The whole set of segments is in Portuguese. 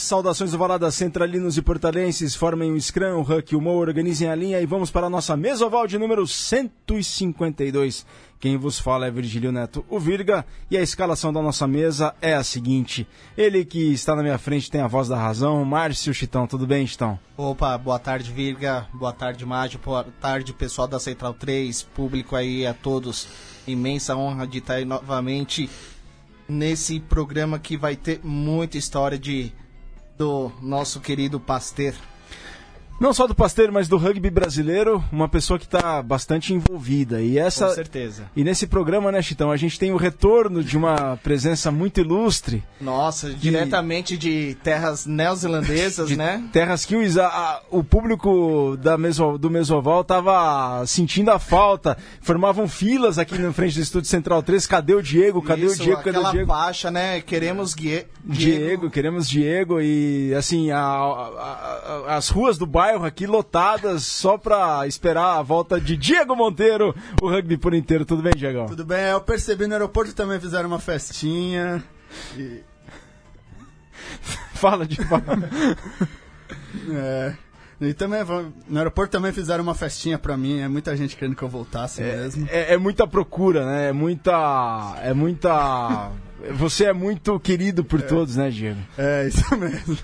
Saudações ovaladas centralinos e portalenses formem o Scrum, o Huck o Mo, organizem a linha e vamos para a nossa mesa oval de número 152. Quem vos fala é Virgílio Neto, o Virga, e a escalação da nossa mesa é a seguinte. Ele que está na minha frente tem a voz da razão, Márcio Chitão, tudo bem, Chitão? Opa, boa tarde, Virga, boa tarde, Mágio, boa tarde, pessoal da Central 3, público aí a todos. Imensa honra de estar aí novamente nesse programa que vai ter muita história de do nosso querido Pasteur. Não só do Pasteiro, mas do rugby brasileiro, uma pessoa que está bastante envolvida. E essa, Com certeza. E nesse programa, né, Chitão, a gente tem o retorno de uma presença muito ilustre. Nossa, de... diretamente de terras neozelandesas, de né? Terras que o, a, o público da Meso, do Mesoval estava sentindo a falta. Formavam filas aqui na frente do Estúdio Central 3. Cadê o Diego? Cadê Isso, o Diego? Cadê aquela o Diego? faixa, né? Queremos Diego. Diego, queremos Diego. E, assim, a, a, as ruas do bairro bairro aqui lotadas só pra esperar a volta de Diego Monteiro, o rugby por inteiro. Tudo bem, Diego? Tudo bem, eu percebi no aeroporto também fizeram uma festinha. E... Fala de fala. é. E também, no aeroporto também fizeram uma festinha pra mim, é muita gente querendo que eu voltasse é, mesmo. É, é, muita procura, né? É muita. É muita. Você é muito querido por é, todos, né, Diego? É, isso mesmo.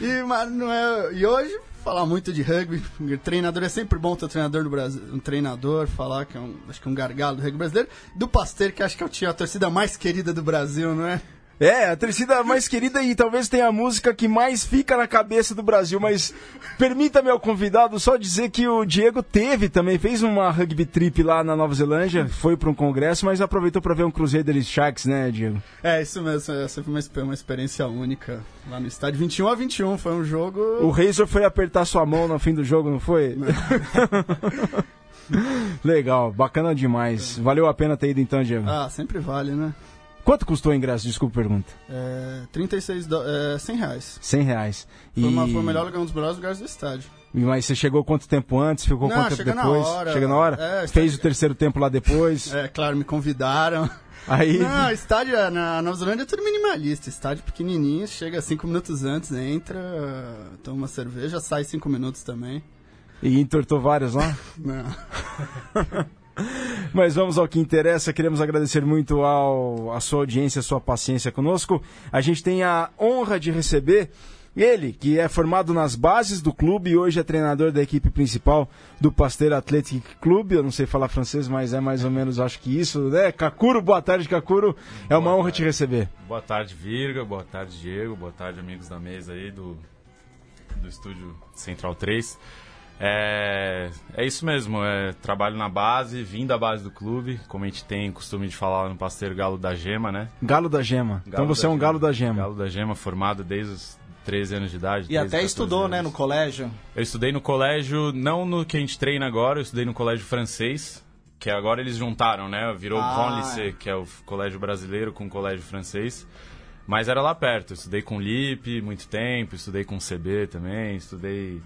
E, mas não é, e hoje falar muito de rugby. Treinador é sempre bom ter um treinador do Brasil, um treinador, falar que é um, acho que é um gargalo do rugby brasileiro. Do Pasteur, que acho que é a torcida mais querida do Brasil, não é? É, a torcida mais querida e talvez tenha a música que mais fica na cabeça do Brasil, mas permita-me ao convidado só dizer que o Diego teve também, fez uma rugby trip lá na Nova Zelândia, foi para um congresso, mas aproveitou para ver um Cruzeiro Sharks, né, Diego? É, isso mesmo, essa foi uma, uma experiência única lá no estádio 21 a 21, foi um jogo... O Razor foi apertar sua mão no fim do jogo, não foi? Não. Legal, bacana demais. Valeu a pena ter ido então, Diego? Ah, sempre vale, né? Quanto custou o ingresso? Desculpa a pergunta. É, 36 do... é, 100 reais. 100 reais. Foi, uma, foi o melhor lugar, um dos melhores lugares do estádio. Mas você chegou quanto tempo antes? Ficou Não, quanto tempo depois? Na hora. Chega na hora? É, Fez o terceiro tempo lá depois? É, claro, me convidaram. Aí... Não, estádio na Nova Zelândia é tudo minimalista. Estádio pequenininho, chega cinco minutos antes, entra, toma uma cerveja, sai cinco minutos também. E entortou vários lá? Não. Mas vamos ao que interessa. Queremos agradecer muito ao, a sua audiência, a sua paciência conosco. A gente tem a honra de receber ele, que é formado nas bases do clube e hoje é treinador da equipe principal do Pasteur Athletic Clube. Eu não sei falar francês, mas é mais ou menos, acho que isso, né? Kakuro, boa tarde, Kakuro. É uma boa honra tarde. te receber. Boa tarde, Virga. Boa tarde, Diego. Boa tarde, amigos da mesa aí do, do estúdio Central 3. É, é isso mesmo, é, trabalho na base, vim da base do clube, como a gente tem costume de falar no Pasteiro Galo da Gema, né? Galo da Gema. Galo então você é um Galo da Gema. Galo da Gema, formado desde os 13 anos de idade. E até estudou, anos. né, no colégio? Eu estudei no colégio, não no que a gente treina agora, eu estudei no colégio francês, que agora eles juntaram, né? Virou ah. Grand Lycée, que é o colégio brasileiro com o colégio francês. Mas era lá perto, eu estudei com Lipe muito tempo, estudei com CB também, estudei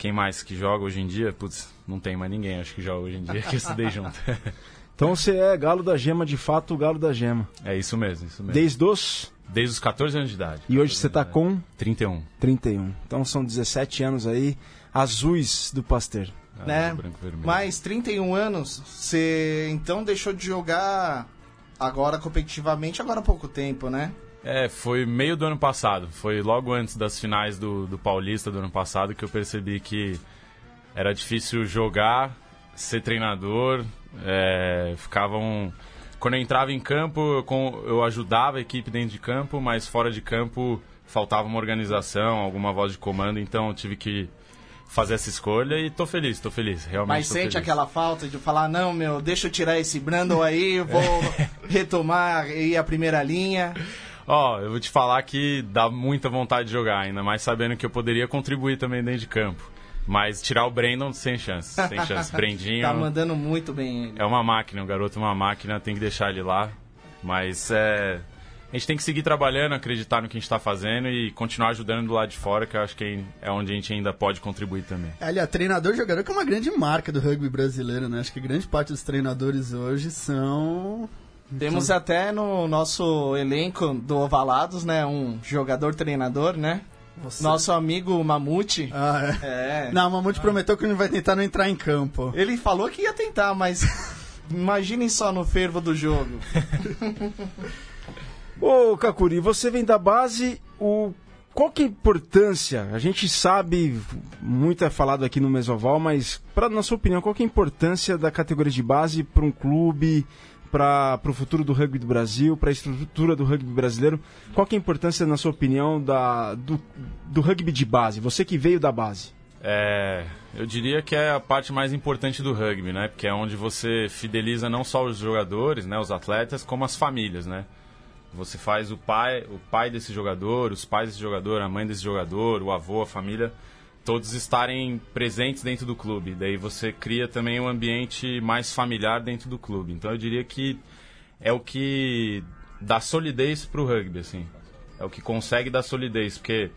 quem mais que joga hoje em dia? Putz, não tem mais ninguém, acho que joga hoje em dia, que eu estudei junto. então você é galo da gema, de fato, o galo da gema. É isso mesmo, isso mesmo. Desde os? Desde os 14 anos de idade. E hoje você está com? 31. 31. Então são 17 anos aí, azuis do Pasteur. Ah, né? Mais 31 anos, você então deixou de jogar agora competitivamente, agora há pouco tempo, né? É, foi meio do ano passado. Foi logo antes das finais do, do Paulista do ano passado que eu percebi que era difícil jogar, ser treinador. É, ficavam. Quando eu entrava em campo, eu, eu ajudava a equipe dentro de campo, mas fora de campo faltava uma organização, alguma voz de comando, então eu tive que fazer essa escolha e tô feliz, tô feliz, realmente. Mas sente feliz. aquela falta de falar, não, meu, deixa eu tirar esse Brandon aí, vou retomar aí a primeira linha. Ó, oh, eu vou te falar que dá muita vontade de jogar, ainda mais sabendo que eu poderia contribuir também dentro de campo. Mas tirar o Brandon sem chance, sem chance. Brandinho. tá mandando muito bem ele. É uma máquina, o garoto é uma máquina, tem que deixar ele lá. Mas é. A gente tem que seguir trabalhando, acreditar no que a gente está fazendo e continuar ajudando do lado de fora, que eu acho que é onde a gente ainda pode contribuir também. Aliás, treinador jogador que é uma grande marca do rugby brasileiro, né? Acho que grande parte dos treinadores hoje são temos até no nosso elenco do Ovalados, né, um jogador treinador, né? Você- Nosso amigo Mamute. Ah, é. É. Não, o Mamute prometeu que não vai tentar não entrar em campo. Ele falou que ia tentar, mas. Imaginem só no fervo do jogo. Ô, Kakuri, você vem da base, o... qual que é a importância? A gente sabe, muito é falado aqui no Mesoval, mas, pra, na sua opinião, qual que é a importância da categoria de base para um clube, para o futuro do rugby do Brasil, para a estrutura do rugby brasileiro? Qual é a importância, na sua opinião, da, do, do rugby de base? Você que veio da base. É, eu diria que é a parte mais importante do rugby, né? Porque é onde você fideliza não só os jogadores, né, os atletas, como as famílias, né? Você faz o pai, o pai desse jogador, os pais desse jogador, a mãe desse jogador, o avô, a família, todos estarem presentes dentro do clube. Daí você cria também um ambiente mais familiar dentro do clube. Então eu diria que é o que dá solidez pro rugby, assim. É o que consegue dar solidez, porque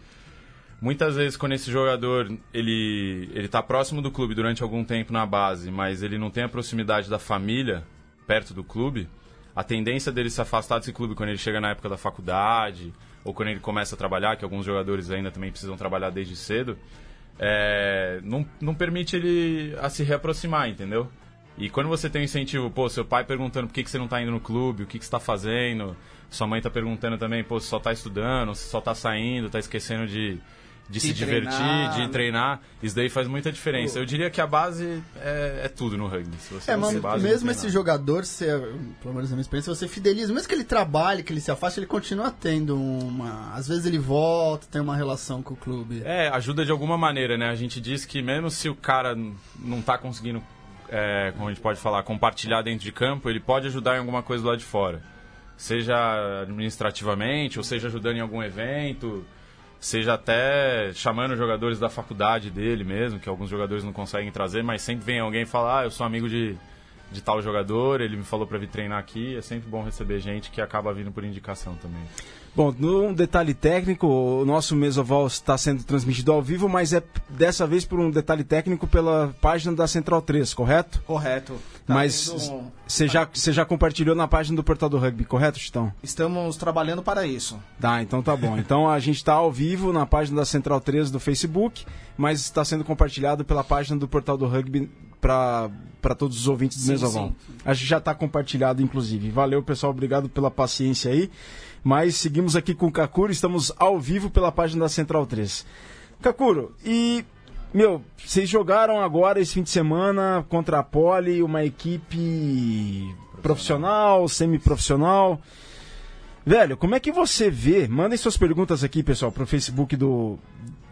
muitas vezes quando esse jogador ele ele tá próximo do clube durante algum tempo na base, mas ele não tem a proximidade da família perto do clube, a tendência dele se afastar desse clube quando ele chega na época da faculdade ou quando ele começa a trabalhar, que alguns jogadores ainda também precisam trabalhar desde cedo, é, não, não permite ele a se reaproximar, entendeu? E quando você tem um incentivo, pô, seu pai perguntando por que, que você não tá indo no clube, o que, que você tá fazendo, sua mãe tá perguntando também, pô, você só tá estudando, você só tá saindo, tá esquecendo de, de, se divertir, treinar, de né? treinar, isso daí faz muita diferença. Eu diria que a base é, é tudo no rugby. Se você É, mas base, mesmo esse jogador, você, pelo menos na minha experiência, você fideliza. Mesmo que ele trabalhe, que ele se afaste, ele continua tendo uma. Às vezes ele volta, tem uma relação com o clube. É, ajuda de alguma maneira, né? A gente diz que mesmo se o cara não tá conseguindo, é, como a gente pode falar, compartilhar dentro de campo, ele pode ajudar em alguma coisa lá de fora. Seja administrativamente, ou seja ajudando em algum evento, seja até chamando jogadores da faculdade dele mesmo, que alguns jogadores não conseguem trazer, mas sempre vem alguém falar, ah, eu sou amigo de, de tal jogador, ele me falou pra vir treinar aqui, é sempre bom receber gente que acaba vindo por indicação também. Bom, num detalhe técnico, o nosso Mesoval está sendo transmitido ao vivo, mas é dessa vez por um detalhe técnico pela página da Central 3, correto? Correto. Tá mas um- você já, você já compartilhou na página do Portal do Rugby, correto, Chitão? Estamos trabalhando para isso. Tá, então tá bom. Então a gente está ao vivo na página da Central 3 do Facebook, mas está sendo compartilhado pela página do Portal do Rugby para todos os ouvintes do Sim, Mesoval. sim. Acho que já está compartilhado, inclusive. Valeu, pessoal. Obrigado pela paciência aí. Mas seguimos aqui com o Kakuro, estamos ao vivo pela página da Central 3. Kakuro, e. Meu, vocês jogaram agora esse fim de semana contra a Poli, uma equipe profissional, semi-profissional. Velho, como é que você vê? Mandem suas perguntas aqui, pessoal, pro Facebook do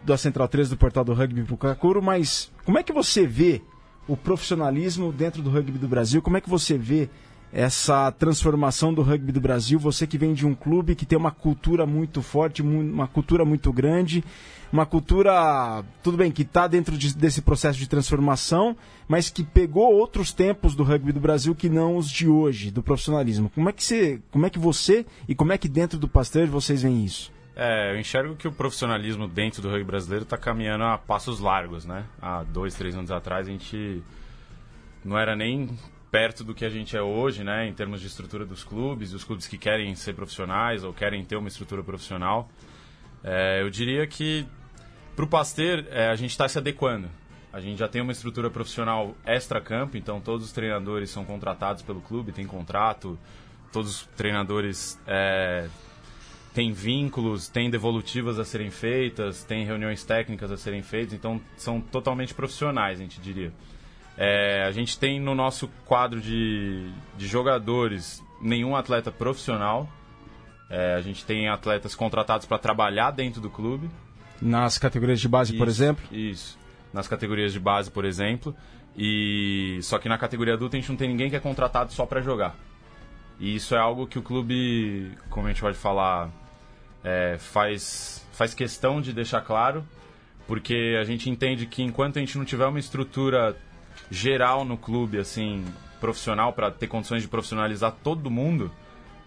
da Central 3 do Portal do Rugby pro Kakuro, mas como é que você vê o profissionalismo dentro do rugby do Brasil? Como é que você vê essa transformação do rugby do Brasil? Você que vem de um clube que tem uma cultura muito forte, uma cultura muito grande, uma cultura, tudo bem, que está dentro de- desse processo de transformação, mas que pegou outros tempos do rugby do Brasil que não os de hoje, do profissionalismo. Como é que você, como é que você e como é que dentro do Pasteur vocês veem isso? É, eu enxergo que o profissionalismo dentro do rugby brasileiro está caminhando a passos largos, né? Há dois, três anos atrás a gente não era nem perto do que a gente é hoje, né? Em termos de estrutura dos clubes, os clubes que querem ser profissionais ou querem ter uma estrutura profissional. É, eu diria que para o Pasteur é, a gente está se adequando. A gente já tem uma estrutura profissional extra-campo, então todos os treinadores são contratados pelo clube, tem contrato, todos os treinadores é, tem vínculos, tem devolutivas a serem feitas, tem reuniões técnicas a serem feitas, então são totalmente profissionais, a gente diria. É, a gente tem no nosso quadro de, de jogadores nenhum atleta profissional. É, a gente tem atletas contratados para trabalhar dentro do clube. Nas categorias de base, por Isso, exemplo? Isso. Nas categorias de base, por exemplo. E só que na categoria adulta a gente não tem ninguém que é contratado só para jogar. E isso é algo que o clube, como a gente pode falar, é, faz, faz questão de deixar claro, porque a gente entende que enquanto a gente não tiver uma estrutura geral no clube, assim, profissional, para ter condições de profissionalizar todo mundo,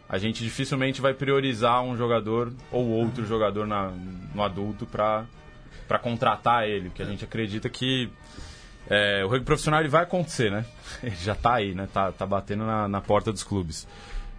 a gente dificilmente vai priorizar um jogador ou outro jogador na, no adulto para para contratar ele, porque a gente acredita que é, o rugby profissional ele vai acontecer, né? Ele já tá aí, né? Tá, tá batendo na, na porta dos clubes.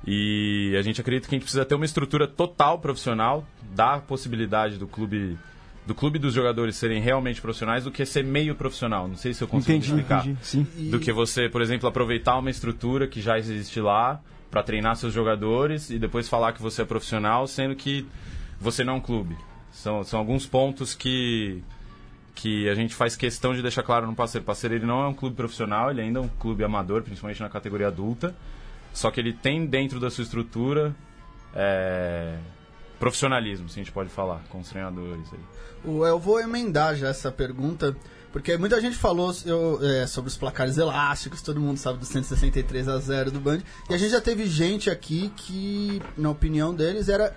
E a gente acredita que a gente precisa ter uma estrutura total profissional, dar a possibilidade do clube do clube dos jogadores serem realmente profissionais do que ser meio profissional. Não sei se eu consigo Entendi, explicar. entendi. Sim. Do que você, por exemplo, aproveitar uma estrutura que já existe lá para treinar seus jogadores e depois falar que você é profissional, sendo que você não é um clube. São, são alguns pontos que que a gente faz questão de deixar claro no parceiro. O parceiro ele não é um clube profissional, ele ainda é um clube amador, principalmente na categoria adulta. Só que ele tem dentro da sua estrutura é, profissionalismo, se a gente pode falar, com os treinadores. Aí. Eu vou emendar já essa pergunta, porque muita gente falou eu, é, sobre os placares elásticos, todo mundo sabe do 163 a 0 do Band, e a gente já teve gente aqui que, na opinião deles, era,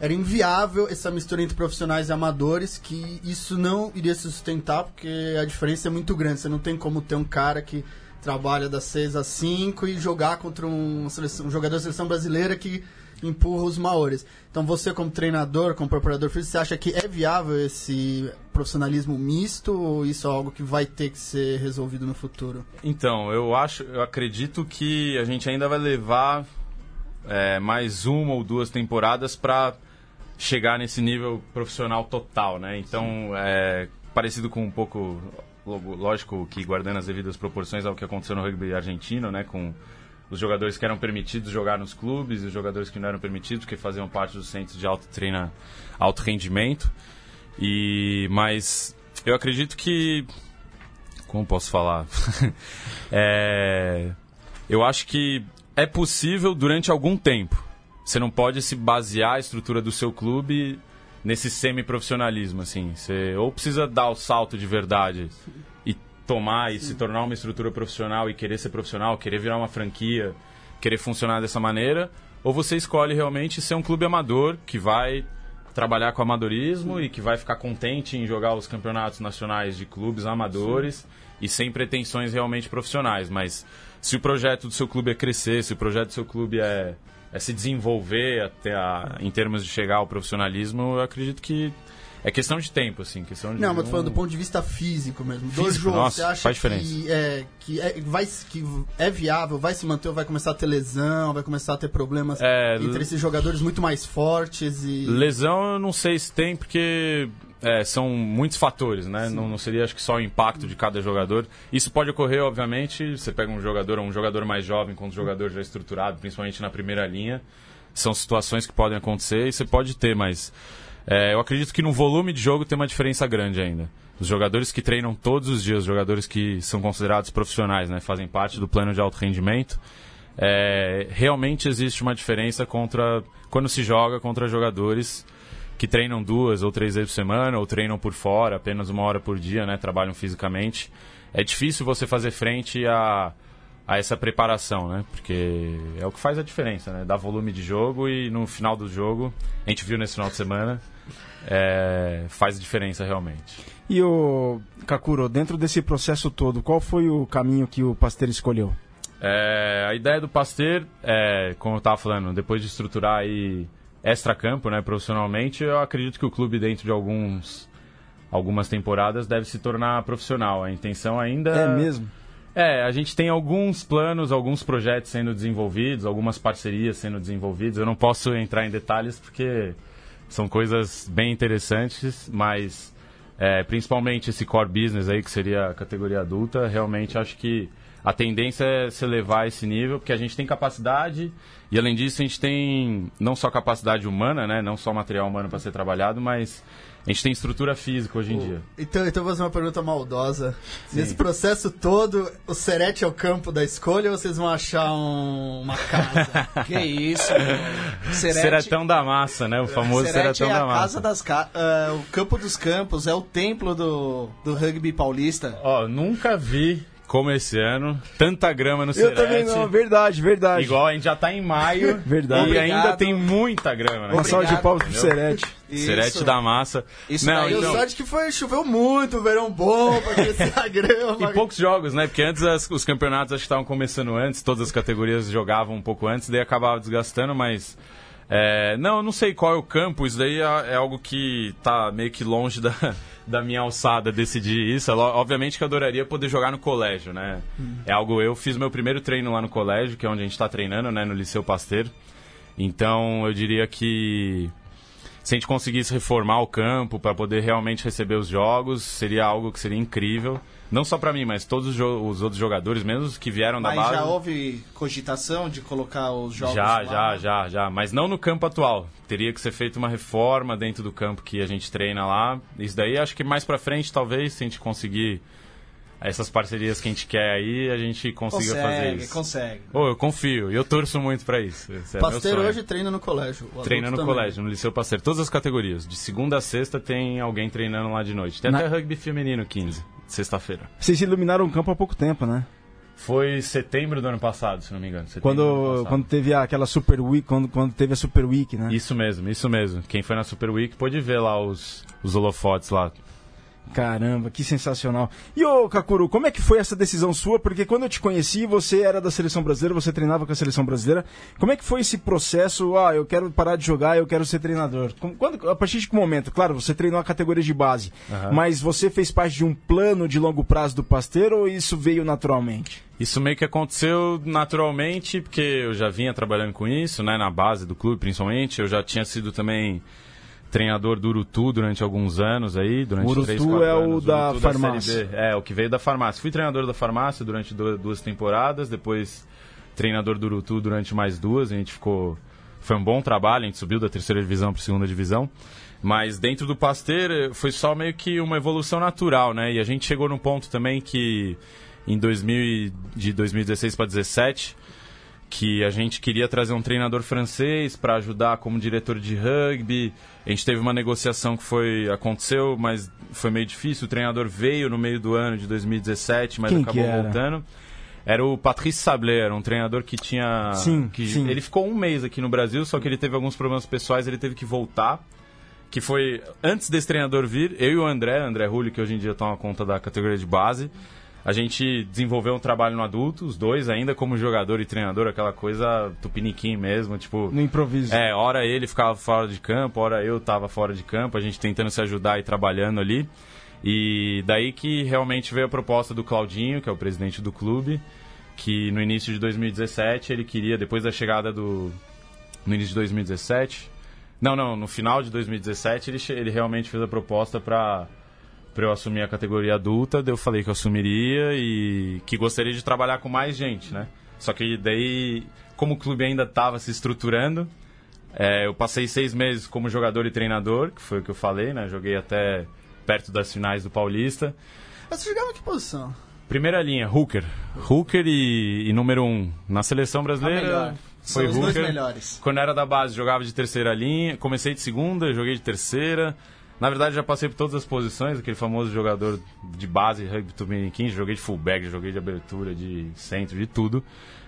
era inviável essa mistura entre profissionais e amadores, que isso não iria se sustentar, porque a diferença é muito grande. Você não tem como ter um cara que trabalha das 6 às 5 e jogar contra um, seleção- um jogador da seleção brasileira que empurra os maiores. Então você como treinador, como preparador físico, você acha que é viável esse profissionalismo misto ou isso é algo que vai ter que ser resolvido no futuro? Então, eu acho, eu acredito que a gente ainda vai levar é, mais uma ou duas temporadas para chegar nesse nível profissional total, né? Então, é parecido com um pouco, lógico que guardando as devidas proporções ao que aconteceu no rugby argentino, né? Com os jogadores que eram permitidos jogar nos clubes e os jogadores que não eram permitidos porque faziam parte dos centros de alto treina, alto rendimento. E mas eu acredito que como posso falar? É, eu acho que é possível durante algum tempo. Você não pode se basear a estrutura do seu clube nesse semi-profissionalismo, assim. Você ou precisa dar o salto de verdade e tomar e se tornar uma estrutura profissional e querer ser profissional, querer virar uma franquia, querer funcionar dessa maneira, ou você escolhe realmente ser um clube amador que vai trabalhar com amadorismo e que vai ficar contente em jogar os campeonatos nacionais de clubes amadores e sem pretensões realmente profissionais. Mas se o projeto do seu clube é crescer, se o projeto do seu clube é, é se desenvolver até a- em termos de chegar ao profissionalismo, eu acredito que é questão de tempo, assim, questão de Não, mas tô um- falando do ponto de vista físico mesmo. Físico, jogo, nossa, você acha faz diferença. que, é, que, é, vai, que é viável, vai se manter ou vai começar a ter lesão, vai começar a ter problemas É, entre esses jogadores muito mais fortes e... Lesão eu não sei se tem, porque é, são muitos fatores, né? Não, não seria acho que só o impacto de cada jogador. Isso pode ocorrer, obviamente, você pega um jogador, um jogador mais jovem com um jogador já estruturado, principalmente na primeira linha. São situações que podem acontecer e você pode ter, mas é, eu acredito que no volume de jogo tem uma diferença grande ainda. Os jogadores que treinam todos os dias, os jogadores que são considerados profissionais, né, fazem parte do plano de alto rendimento, é, realmente existe uma diferença contra quando se joga contra jogadores que treinam duas ou três vezes por semana ou treinam por fora, apenas uma hora por dia, né, trabalham fisicamente. É difícil você fazer frente a, a essa preparação, né? Porque é o que faz a diferença, né? Dá volume de jogo e no final do jogo, a gente viu nesse final de semana, é, faz diferença realmente. E o Kakuro, dentro desse processo todo, qual foi o caminho que o Pasteur escolheu? É, a ideia do Pasteur, é, como eu estava falando, depois de estruturar aí extra-campo, né, profissionalmente, eu acredito que o clube dentro de alguns algumas temporadas deve se tornar profissional. A intenção ainda É mesmo? É, a gente tem alguns planos, alguns projetos sendo desenvolvidos, algumas parcerias sendo desenvolvidas. Eu não posso entrar em detalhes porque são coisas bem interessantes, mas é, principalmente esse core business aí, que seria a categoria adulta, realmente acho que a tendência é se elevar a esse nível, porque a gente tem capacidade e além disso a gente tem não só capacidade humana, né, não só material humano para ser trabalhado, mas a gente tem estrutura física hoje em dia. Então, então vou fazer uma pergunta maldosa. Nesse processo todo, o Serete é o campo da escolha ou vocês vão achar um- uma casa? Que isso. Serete, Seretão da massa, né? O famoso Serete Seretão é a da massa. casa das ca... é, o campo dos campos, é o templo do, do rugby paulista. Ó, nunca vi como esse ano tanta grama no Eu Serete. também não, verdade, verdade. Igual a gente já tá em maio Verdade. e Obrigado. ainda tem muita grama, né? Uma salva de palmas pro? Serete. Serete Isso. da massa. Isso não, daí- então, sorte que foi, choveu muito, verão bom pra crescer a grama. e poucos jogos, né? Porque antes as- os campeonatos acho que estavam começando antes, todas as categorias jogavam um pouco antes, daí acabava desgastando, mas. É, não, eu não sei qual é o campo, isso daí é, é algo que tá meio que longe da, da minha alçada decidir isso. Lo- Obviamente que eu adoraria poder jogar no colégio, né? É algo. Eu fiz meu primeiro treino lá no colégio, que é onde a gente está treinando, né? No Liceu Pasteur. Então eu diria que se a gente conseguisse reformar o campo para poder realmente receber os jogos, seria algo que seria incrível. Não só para mim, mas todos os, os, outros jogadores, mesmo os que vieram mas da base. Mas já houve cogitação de colocar os jogos Já, lá? já, já, já. Mas não no campo atual. Teria que ser feita uma reforma dentro do campo que a gente treina lá. Isso daí acho que mais para frente, talvez, se a gente conseguir essas parcerias que a gente quer aí, a gente consiga consegue, fazer isso. Consegue, oh, eu confio. E eu torço muito para isso. Esse é Pasteiro hoje treina no colégio. Treina no também. colégio, no Liceu Pasteiro. Todas as categorias. De segunda a sexta tem alguém treinando lá de noite. Tem Na- até rugby feminino 15, sexta-feira. Vocês iluminaram o campo há pouco tempo, né? Foi setembro do ano passado, se não me engano. Quando, quando teve aquela Super Week, quando, quando teve a Super Week, né? Isso mesmo, isso mesmo. Quem foi na Super Week pôde ver lá os, os holofotes lá. Caramba, que sensacional. E ô Kakuru, como é que foi essa decisão sua? Porque quando eu te conheci, você era da seleção brasileira, você treinava com a seleção brasileira. Como é que foi esse processo? Ah, eu quero parar de jogar, eu quero ser treinador. Quando, a partir de que momento? Claro, você treinou a categoria de base, Aham. mas você fez parte de um plano de longo prazo do Pasteiro ou isso veio naturalmente? Isso meio que aconteceu naturalmente, porque eu já vinha trabalhando com isso, né, na base do clube principalmente. Eu já tinha sido também treinador do Urutu durante alguns anos aí, durante Urutu três, quatro é o anos. da Série farmácia. B. É, o que veio da farmácia. Fui treinador da farmácia durante du- duas temporadas, depois treinador do Urutu durante mais duas. A gente ficou... Foi um bom trabalho, a gente subiu da terceira divisão para segunda divisão. Mas dentro do Pasteur foi só meio que uma evolução natural, né? E a gente chegou num ponto também que em 2000 e- de 2016 para 2017 que a gente queria trazer um treinador francês para ajudar como diretor de rugby. A gente teve uma negociação que foi aconteceu, mas foi meio difícil. O treinador veio no meio do ano de 2017, mas Quem que acabou era? voltando. Era o Patrice Sablé, era um treinador que tinha. Sim, que sim. Ele ficou um mês aqui no Brasil, só que ele teve alguns problemas pessoais, ele teve que voltar. Que foi antes desse treinador vir, eu e o André, André Rulli, que hoje em dia toma conta da categoria de base. A gente desenvolveu um trabalho no adulto, os dois ainda como jogador e treinador, aquela coisa tupiniquim mesmo, tipo. No improviso. É, hora ele ficava fora de campo, hora eu tava fora de campo, a gente tentando se ajudar e trabalhando ali. E daí que realmente veio a proposta do Claudinho, que é o presidente do clube, que no início de 2017 ele queria, depois da chegada do. No início de 2017. Não, não, no final de 2017 ele, ele realmente fez a proposta para para eu assumir a categoria adulta, daí eu falei que eu assumiria e que gostaria de trabalhar com mais gente, né? Só que daí, como o clube ainda estava se estruturando, é, eu passei seis meses como jogador e treinador, que foi o que eu falei, né? Joguei até perto das finais do Paulista. Mas você jogava que posição? Primeira linha, hooker. Hooker e, e número um. Na seleção brasileira. São foi dois hooker. melhores. Quando era da base, jogava de terceira linha. Comecei de segunda, joguei de terceira. Na verdade, já passei por todas as posições, aquele famoso jogador de base, rugby tupiniquim. Joguei de fullback, joguei de abertura, de centro, de tudo.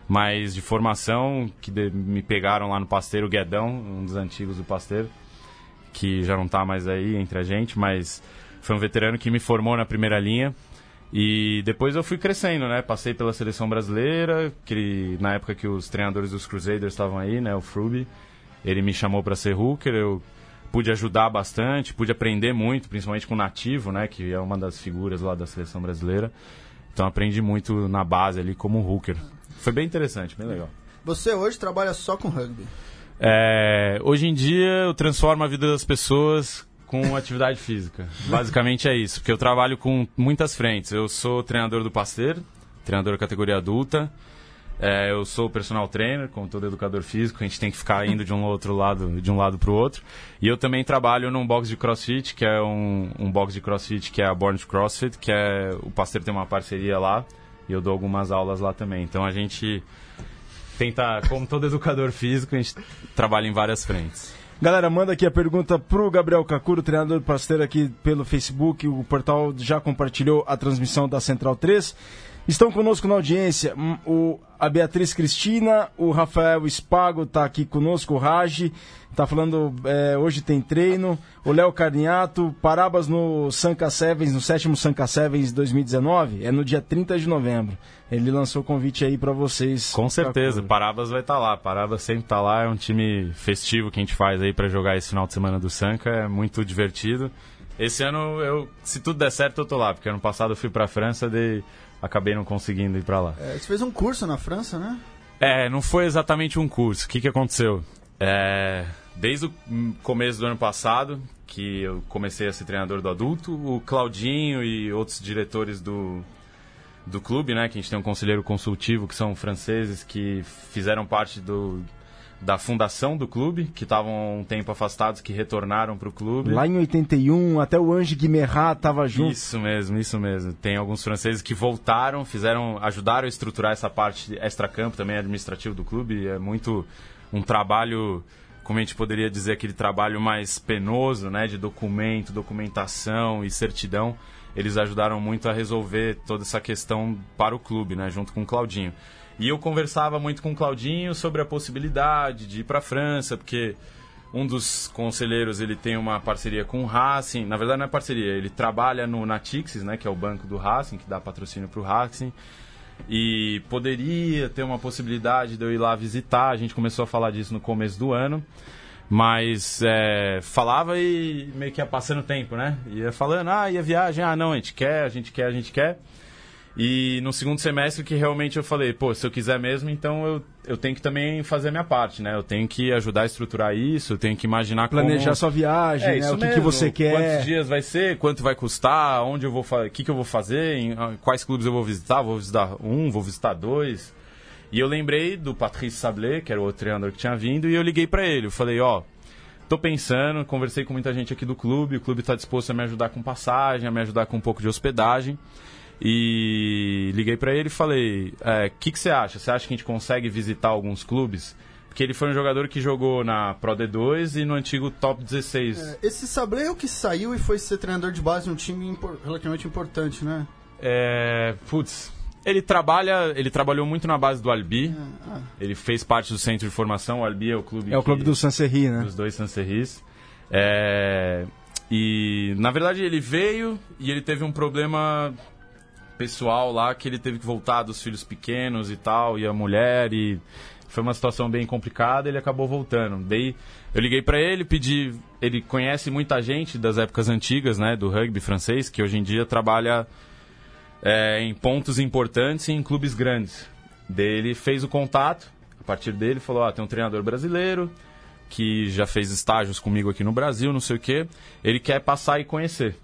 Mas de formação, que de- me pegaram lá no Pasteiro, Guedão, um dos antigos do Pasteiro, que já não tá mais aí entre a gente, mas foi um veterano que me formou na primeira linha. E depois eu fui crescendo, né? Passei pela seleção brasileira, que na época que os treinadores dos Crusaders estavam aí, né? O Fruby, ele me chamou para ser hooker, eu pude ajudar bastante, pude aprender muito, principalmente com o Nativo, né? Que é uma das figuras lá da seleção brasileira. Então aprendi muito na base ali como hooker. Foi bem interessante, bem legal. Você hoje trabalha só com rugby. É, hoje em dia eu transformo a vida das pessoas com atividade física. Basicamente é isso, porque eu trabalho com muitas frentes. Eu sou treinador do Pasteiro, treinador categoria adulta. É, eu sou personal trainer, como todo educador físico, a gente tem que ficar indo de um outro lado, de um lado para o outro. E eu também trabalho num box de CrossFit, que é um, um box de CrossFit que é a Born CrossFit, que é o Pasteiro tem uma parceria lá e eu dou algumas aulas lá também. Então a gente tenta, como todo educador físico, a gente trabalha em várias frentes. Galera, manda aqui a pergunta pro Gabriel Kakuro, treinador do Pasteiro aqui pelo Facebook. O portal já compartilhou a transmissão da Central 3. Estão conosco na audiência hum, o, a Beatriz Cristina, o Rafael Espago está aqui conosco, o Raj está falando é, hoje tem treino, o Léo Carniato, Parabas no Sanca Sevens, no sétimo Sanca Sevens 2019, é no dia 30 de novembro. Ele lançou o convite aí para vocês. Com certeza. Parabas vai estar lá. Parabas sempre está lá, é um time festivo que a gente faz aí para jogar esse final de semana do Sanca, é muito divertido. Esse ano, eu, se tudo der certo, eu tô lá, porque ano passado eu fui para a França e acabei não conseguindo ir para lá. É, você fez um curso na França, né? É, não foi exatamente um curso. O que, que aconteceu? É, desde o começo do ano passado, que eu comecei a ser treinador do adulto, o Claudinho e outros diretores do, do clube, né? Que a gente tem um conselheiro consultivo que são franceses que fizeram parte do, da fundação do clube, que estavam um tempo afastados, que retornaram para o clube. Lá em 81, até o Ange Guimerrat estava junto. Isso mesmo, isso mesmo. Tem alguns franceses que voltaram, fizeram, ajudaram a estruturar essa parte extra-campo também administrativo do clube. É muito um trabalho, como a gente poderia dizer, aquele trabalho mais penoso, né, de documento, documentação e certidão. Eles ajudaram muito a resolver toda essa questão para o clube, né, junto com o Claudinho. E eu conversava muito com o Claudinho sobre a possibilidade de ir para a França, porque um dos conselheiros ele tem uma parceria com o Racing. Na verdade, não é parceria, ele trabalha no Natixis, né, que é o banco do Racing, que dá patrocínio para o Racing. E poderia ter uma possibilidade de eu ir lá visitar. A gente começou a falar disso no começo do ano. Mas é, falava e meio que ia passando tempo, né? Ia falando, ah, ia viagem, ah, não, a gente quer, a gente quer, a gente quer. E no segundo semestre que realmente eu falei, pô, se eu quiser mesmo, então eu, eu tenho que também fazer a minha parte, né? Eu tenho que ajudar a estruturar isso, eu tenho que imaginar Planejar como... sua viagem, É, né? O que, que você quer. Quantos dias vai ser, quanto vai custar, onde eu vou o que, que eu vou fazer, em ah, quais clubes eu vou visitar, vou visitar um, vou visitar dois. E eu lembrei do Patrice Sablé, que era o outro treinador que tinha vindo, e eu liguei pra ele. Eu falei, ó, tô pensando, conversei com muita gente aqui do clube, o clube tá disposto a me ajudar com passagem, a me ajudar com um pouco de hospedagem. E liguei pra ele e falei, o que, que você acha? Você acha que a gente consegue visitar alguns clubes? Porque ele foi um jogador que jogou na Pro D2 e no antigo Top 16. É, esse Sablé é o que saiu e foi ser treinador de base num time impor- relativamente importante, né? É, putz, ele trabalha, ele trabalhou muito na base do Albi. Ah, Ele fez parte do centro de formação. O Albi é o clube É o clube que- do Sancerri, né? dos dois Sancerris. É, e na verdade ele veio e ele teve um problema pessoal lá que ele teve que voltar dos filhos pequenos e tal e a mulher e foi uma situação bem complicada. Ele acabou voltando. Daí eu liguei pra ele, pedi. Ele conhece muita gente das épocas antigas, né, do rugby francês, que hoje em dia trabalha é, em pontos importantes e em clubes grandes. Daí ele fez o contato, a partir dele falou, ah, tem um treinador brasileiro que já fez estágios comigo aqui no Brasil, não sei o quê, ele quer passar e conhecer.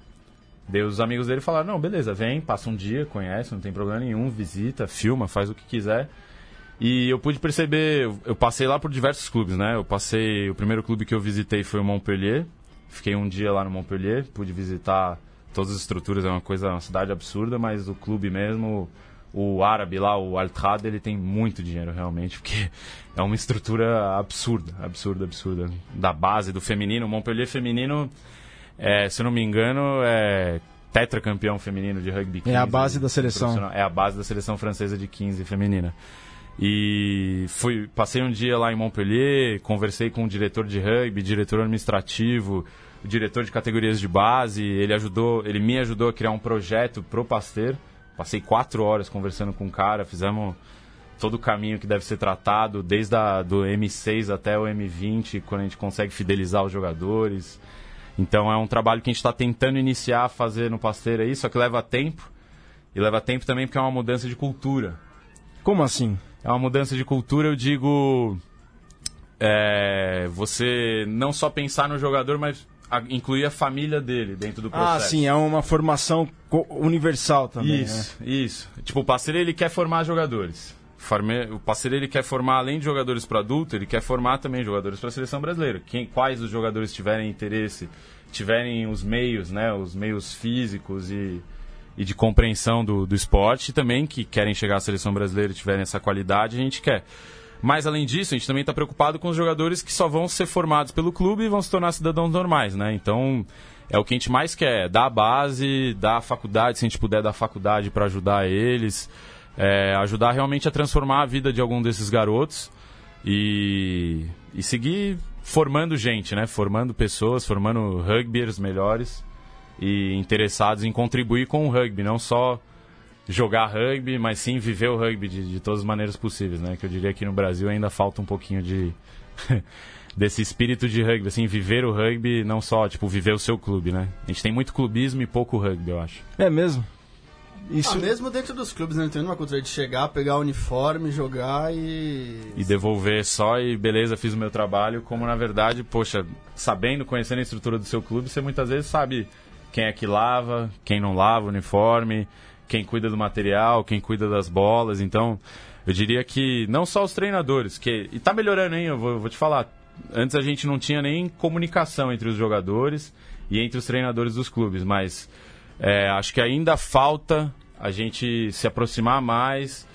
Daí os amigos dele falaram, não, beleza, vem, passa um dia, conhece, não tem problema nenhum, visita, filma, faz o que quiser. E eu pude perceber, eu passei lá por diversos clubes, né? Eu passei, o primeiro clube que eu visitei foi o Montpellier. Fiquei um dia lá no Montpellier, pude visitar todas as estruturas, é uma coisa, uma cidade absurda, mas o clube mesmo, o árabe lá, o Altrad, ele tem muito dinheiro realmente, porque é uma estrutura absurda, absurda, absurda. Da base do feminino, o Montpellier feminino, é, se eu não me engano, é tetracampeão feminino de rugby. É a 15 base da seleção. É a base da seleção francesa de 15 feminina. E fui, passei um dia lá em Montpellier, conversei com o diretor de rugby, diretor administrativo, diretor de categorias de base. Ele ajudou, ele me ajudou a criar um projeto pro Pasteur. Passei quatro horas conversando com o cara, fizemos todo o caminho que deve ser tratado, desde a, do M6 até o M20, quando a gente consegue fidelizar os jogadores. Então é um trabalho que a gente está tentando iniciar a fazer no Pasteur aí, só que leva tempo. E leva tempo também porque é uma mudança de cultura. Como assim? É uma mudança de cultura, eu digo. é, você não só pensar no jogador, mas a- incluir a família dele dentro do processo. Ah, sim, é uma formação universal também. Isso, isso. Tipo, o parceiro ele quer formar jogadores. O parceiro ele quer formar, além de jogadores para adulto, ele quer formar também jogadores para a seleção brasileira. Quem, quais os jogadores tiverem interesse, tiverem os meios, né, os meios físicos e, e de compreensão do, do esporte, também que querem chegar à seleção brasileira e tiverem essa qualidade, a gente quer. Mas além disso, a gente também está preocupado com os jogadores que só vão ser formados pelo clube e vão se tornar cidadãos normais, né? Então é o que a gente mais quer, dar a base, dar a faculdade, se a gente puder dar a faculdade para ajudar eles, é, ajudar realmente a transformar a vida de algum desses garotos e, e seguir formando gente, né? Formando pessoas, formando rugbyers melhores e interessados em contribuir com o rugby, não só jogar rugby, mas sim viver o rugby de, de todas as maneiras possíveis, né? Que eu diria que no Brasil ainda falta um pouquinho de desse espírito de rugby, assim, viver o rugby, não só tipo viver o seu clube, né? A gente tem muito clubismo e pouco rugby, eu acho. É mesmo? Isso Ah, mesmo dentro dos clubes, né? Não tem uma cultura de chegar, pegar o uniforme, jogar e. E devolver só e beleza, fiz o meu trabalho, como na verdade, poxa, sabendo, conhecendo a estrutura do seu clube, você muitas vezes sabe quem é que lava, quem não lava o uniforme, quem cuida do material, quem cuida das bolas, então eu diria que não só os treinadores, que e tá melhorando, hein? Eu vou, vou te falar. Antes a gente não tinha nem comunicação entre os jogadores e entre os treinadores dos clubes, mas é, acho que ainda falta a gente se aproximar mais,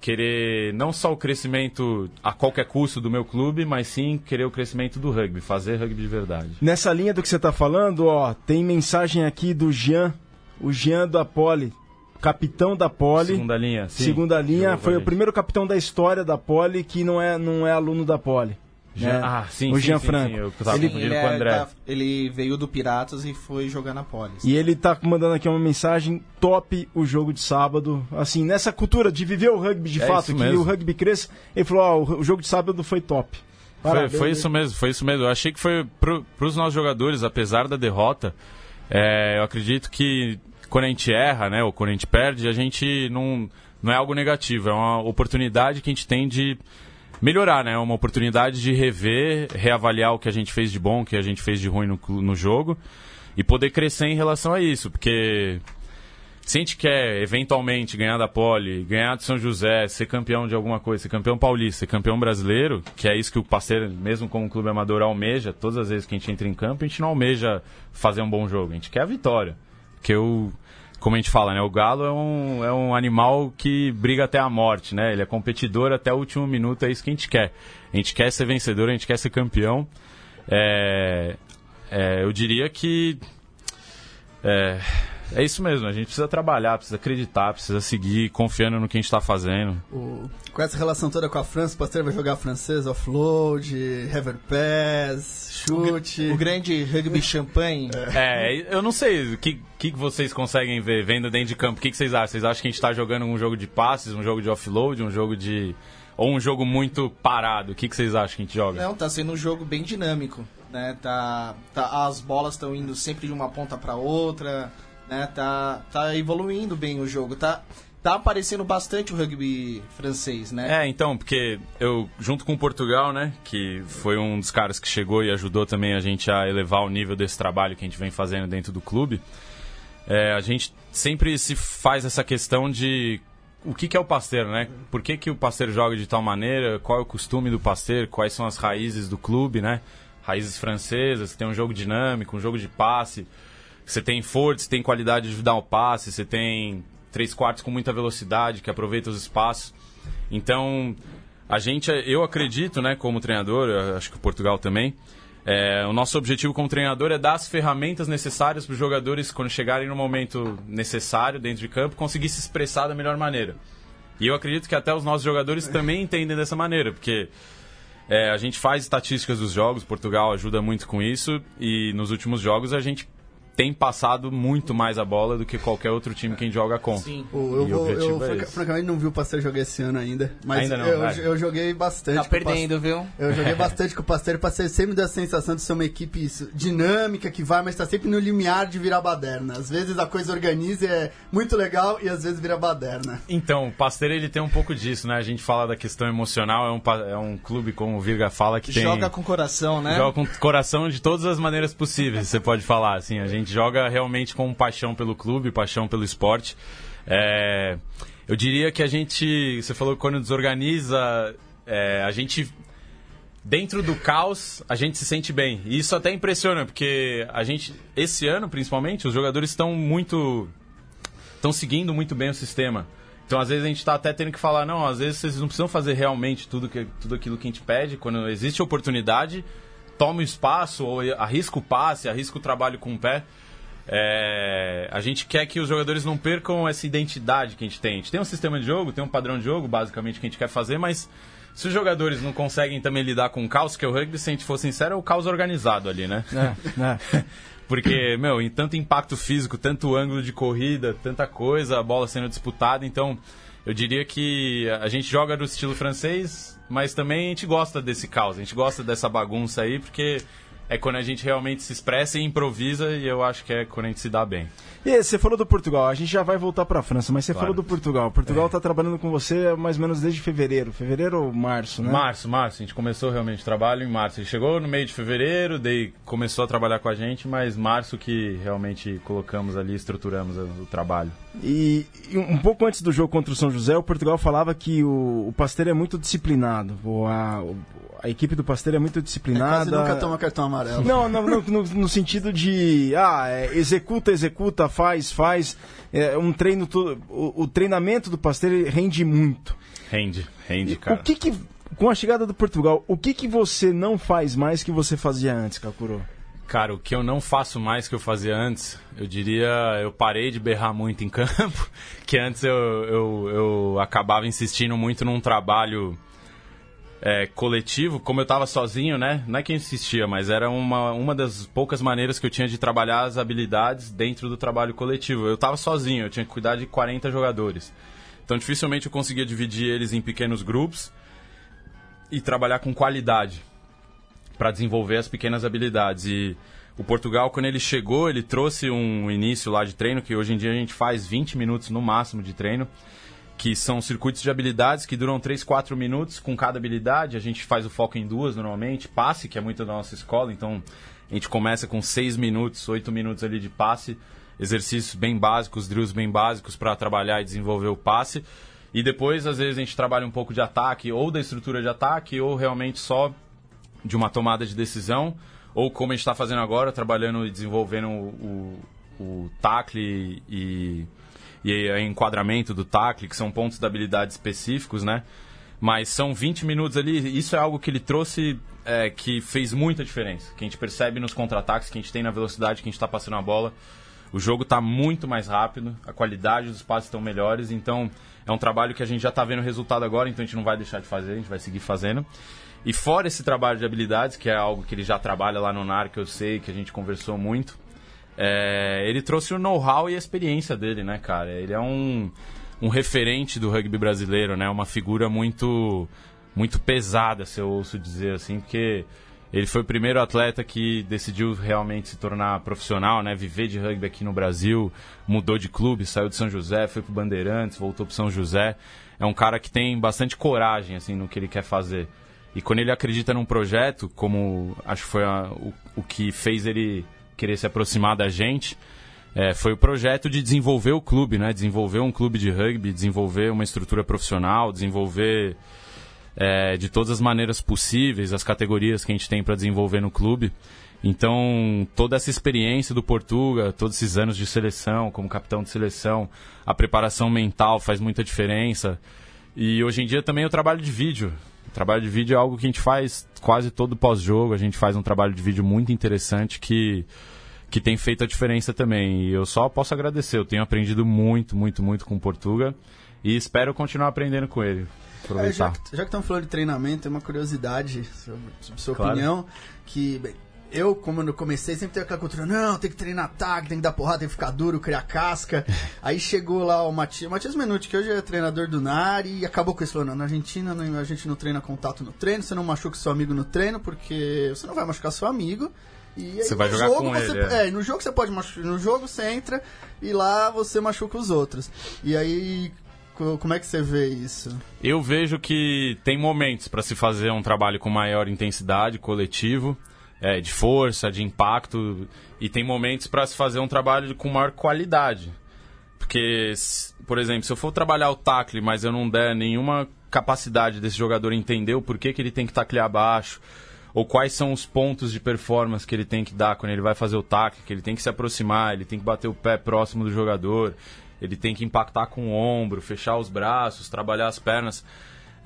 querer não só o crescimento a qualquer custo do meu clube, mas sim querer o crescimento do rugby, fazer rugby de verdade. Nessa linha do que você tá falando, ó, tem mensagem aqui do Jean, o Jean da Poli, capitão da Poli. Segunda linha, sim. Segunda linha, foi o primeiro capitão da história da Poli que não é, não é aluno da Poli. Jean- né? Ah, sim, o sim, Jean sim, Franco. sim, eu tava Ele- confundindo Ele, com o é- André. tá- ele veio do Piratas e foi jogar na Polis. E ele tá mandando aqui uma mensagem top o jogo de sábado. Assim, nessa cultura de viver o rugby de É fato, que mesmo. o rugby cresça, ele falou, ó, o- o jogo de sábado foi top. Foi, Parabéns, foi isso mesmo, foi isso mesmo. Eu achei que foi pro, pros nossos jogadores, apesar da derrota, é, eu acredito que quando a gente erra, né, ou quando a gente perde, a gente não, não é algo negativo, é uma oportunidade que a gente tem de melhorar, né? É uma oportunidade de rever, reavaliar o que a gente fez de bom, o que a gente fez de ruim no, no jogo e poder crescer em relação a isso, porque se a gente quer eventualmente ganhar da Poli, ganhar do São José, ser campeão de alguma coisa, ser campeão paulista, ser campeão brasileiro, que é isso que o parceiro, mesmo como clube amador, almeja, todas as vezes que a gente entra em campo, a gente não almeja fazer um bom jogo, a gente quer a vitória. Porque o, como a gente fala, né, o galo é um, é um animal que briga até a morte, né? Ele é competidor até o último minuto, é isso que a gente quer. A gente quer ser vencedor, a gente quer ser campeão. É, é, eu diria que é, é isso mesmo, a gente precisa trabalhar, precisa acreditar, precisa seguir confiando no que a gente está fazendo. O- com essa relação toda com a França, o Pasteur vai jogar francês, offload, rever pass, chute. O grande rugby champanhe. É, eu não sei o que, que vocês conseguem ver vendo dentro de campo. O que, que vocês acham? Vocês acham que a gente está jogando um jogo de passes, um jogo de offload, um jogo de. ou um jogo muito parado? O que, que vocês acham que a gente joga? Não, tá sendo um jogo bem dinâmico, né? Tá, tá, as bolas estão indo sempre de uma ponta para outra, né? Tá, tá evoluindo bem o jogo, tá, tá aparecendo bastante o rugby francês, né? É, então, porque eu, junto com Portugal, né, que foi um dos caras que chegou e ajudou também a gente a elevar o nível desse trabalho que a gente vem fazendo dentro do clube, é, a gente sempre se faz essa questão de o que, que é o pasteiro, né? Por que, que o pasteiro joga de tal maneira? Qual é o costume do pasteiro? Quais são as raízes do clube, né? Raízes francesas, tem um jogo dinâmico, um jogo de passe, você tem forte, você tem qualidade de dar o passe, você tem três quartos com muita velocidade, que aproveita os espaços. Então, a gente, eu acredito, né, como treinador, acho que o Portugal também, é, o nosso objetivo como treinador é dar as ferramentas necessárias para os jogadores, quando chegarem no momento necessário dentro de campo, conseguir se expressar da melhor maneira. E eu acredito que até os nossos jogadores também entendem dessa maneira, porque é, a gente faz estatísticas dos jogos, Portugal ajuda muito com isso, e nos últimos jogos a gente tem passado muito mais a bola do que qualquer outro time que a gente joga com. Sim. Pô, eu, E o vou, objetivo eu é franca- francamente não vi o Pasteur jogar esse ano ainda. Mas Ainda não, eu, eu joguei bastante. Tá o perdendo, viu? Eu joguei bastante com o Pasteur, o Pasteur sempre me deu a sensação de ser uma equipe isso, dinâmica, que vai, mas tá sempre no limiar de virar baderna. Às vezes a coisa organiza e é muito legal e às vezes vira baderna. Então, o Pasteiro ele tem um pouco disso, né? A gente fala da questão emocional, é um, é um clube, como o Virga fala, que tem... Joga com coração, né? Joga com coração de todas as maneiras possíveis, você pode falar. Assim, a gente joga realmente com paixão pelo clube, paixão pelo esporte. É, eu diria que a gente, você falou que quando desorganiza, é, a gente dentro do caos a gente se sente bem. E isso até impressiona, porque a gente esse ano principalmente os jogadores estão muito estão seguindo muito bem o sistema. Então, às vezes, a gente está até tendo que falar, não, às vezes vocês não precisam fazer realmente tudo, que, tudo aquilo que a gente pede. Quando existe oportunidade, toma o espaço, ou arrisca o passe, arrisca o trabalho com o pé. É, a gente quer que os jogadores não percam essa identidade que a gente tem. A gente tem um sistema de jogo, tem um padrão de jogo, basicamente, que a gente quer fazer, mas se os jogadores não conseguem também lidar com o caos, que é o rugby, se a gente for sincero, é o caos organizado ali, né? É, é. Porque, meu, em tanto impacto físico, tanto ângulo de corrida, tanta coisa, a bola sendo disputada, então eu diria que a gente joga do estilo francês, mas também a gente gosta desse caos, a gente gosta dessa bagunça aí, porque é quando a gente realmente se expressa e improvisa e eu acho que é quando a gente se dá bem. E aí, você falou do Portugal, a gente já vai voltar para a França, mas você Claro. falou do Portugal. Portugal está trabalhando com você mais ou menos desde fevereiro, fevereiro ou março, né? Março, março, a gente começou realmente o trabalho em março. Ele chegou no meio de fevereiro, daí começou a trabalhar com a gente, mas março que realmente colocamos ali, estruturamos o, trabalho. E, e um pouco antes do jogo contra o São José, o Portugal falava que o, o Pasteiro é muito disciplinado. O, a, o- a equipe do Pasteiro é muito disciplinada. Quase nunca toma cartão amarelo. Não, no, no, no- no sentido de ah, é, executa, executa, faz, faz. É, um treino, to- o, o treinamento do Pasteiro rende muito. Rende, rende, E cara. O que que, com a chegada do Portugal, o que que você não faz mais que você fazia antes, Kakuro? Cara, o que eu não faço mais que eu fazia antes, eu diria, eu parei de berrar muito em campo, que antes eu, eu, eu acabava insistindo muito num trabalho é, coletivo, como eu estava sozinho, né? Não é que eu insistia, mas era uma, uma das poucas maneiras que eu tinha de trabalhar as habilidades dentro do trabalho coletivo. Eu estava sozinho, eu tinha que cuidar de 40 jogadores. Então dificilmente eu conseguia dividir eles em pequenos grupos e trabalhar com qualidade para desenvolver as pequenas habilidades. E o Portugal, quando ele chegou, ele trouxe um início lá de treino, que hoje em dia a gente faz 20 minutos no máximo de treino, que são circuitos de habilidades que duram 3, 4 minutos com cada habilidade. A gente faz o foco em duas normalmente, passe, que é muito da nossa escola, então a gente começa com 6 minutos, 8 minutos ali de passe, exercícios bem básicos, drills bem básicos para trabalhar e desenvolver o passe. E depois, às vezes, a gente trabalha um pouco de ataque, ou da estrutura de ataque, ou realmente só de uma tomada de decisão, ou como a gente está fazendo agora, trabalhando e desenvolvendo o, o, o tackle e, e enquadramento do tackle, que são pontos da habilidade específicos, né? Mas são 20 minutos ali, isso é algo que ele trouxe é, que fez muita diferença, que a gente percebe nos contra-ataques, que a gente tem na velocidade que a gente está passando a bola. O jogo está muito mais rápido, a qualidade dos passes estão melhores, então é um trabalho que a gente já está vendo resultado agora, então a gente não vai deixar de fazer, a gente vai seguir fazendo. E fora esse trabalho de habilidades, que é algo que ele já trabalha lá no NAR, que eu sei, que a gente conversou muito, é, ele trouxe o know-how e a experiência dele, né, cara? Ele é um, um referente do rugby brasileiro, né? Uma figura muito, muito pesada, se eu ouço dizer assim, porque ele foi o primeiro atleta que decidiu realmente se tornar profissional, né? Viver de rugby aqui no Brasil, mudou de clube, saiu de São José, foi pro Bandeirantes, voltou pro São José. É um cara que tem bastante coragem, assim, no que ele quer fazer. E quando ele acredita num projeto, como acho que foi a- o, o que fez ele querer se aproximar da gente, é, foi o projeto de desenvolver o clube, né? Desenvolver um clube de rugby, desenvolver uma estrutura profissional, desenvolver é, de todas as maneiras possíveis as categorias que a gente tem para desenvolver no clube. Então, toda essa experiência do Portuga, todos esses anos de seleção, como capitão de seleção, a preparação mental faz muita diferença. E hoje em dia também o trabalho de vídeo. Trabalho de vídeo é algo que a gente faz quase todo pós-jogo. A gente faz um trabalho de vídeo muito interessante que, que tem feito a diferença também. E eu só posso agradecer. Eu tenho aprendido muito, muito, muito com o Portuga. E espero continuar aprendendo com ele. É, Aproveitar. já, que- já que estamos falando de treinamento, tem uma curiosidade sobre, sobre sua Claro. opinião. Que bem, eu, como eu comecei, sempre tenho aquela cultura: não, tem que treinar ataque, tem que dar porrada, tem que ficar duro, criar casca. Aí chegou lá o Matias, Matias Menuti, que hoje é treinador do NAR, e acabou com isso: falou, não, na Argentina a gente não treina contato no treino, você não machuca seu amigo no treino, porque você não vai machucar seu amigo. E aí Você vai jogar jogo com você, ele, é. é, no jogo você pode machucar. No jogo você entra e lá você machuca os outros. E aí, co- como é que você vê isso? Eu vejo que tem momentos para se fazer um trabalho com maior intensidade, coletivo, é, de força, de impacto, e tem momentos para se fazer um trabalho com maior qualidade. Porque, por exemplo, se eu for trabalhar o tackle, mas eu não der nenhuma capacidade desse jogador entender o porquê que ele tem que taclear abaixo, ou quais são os pontos de performance que ele tem que dar quando ele vai fazer o tackle, que ele tem que se aproximar, ele tem que bater o pé próximo do jogador, ele tem que impactar com o ombro, fechar os braços, trabalhar as pernas.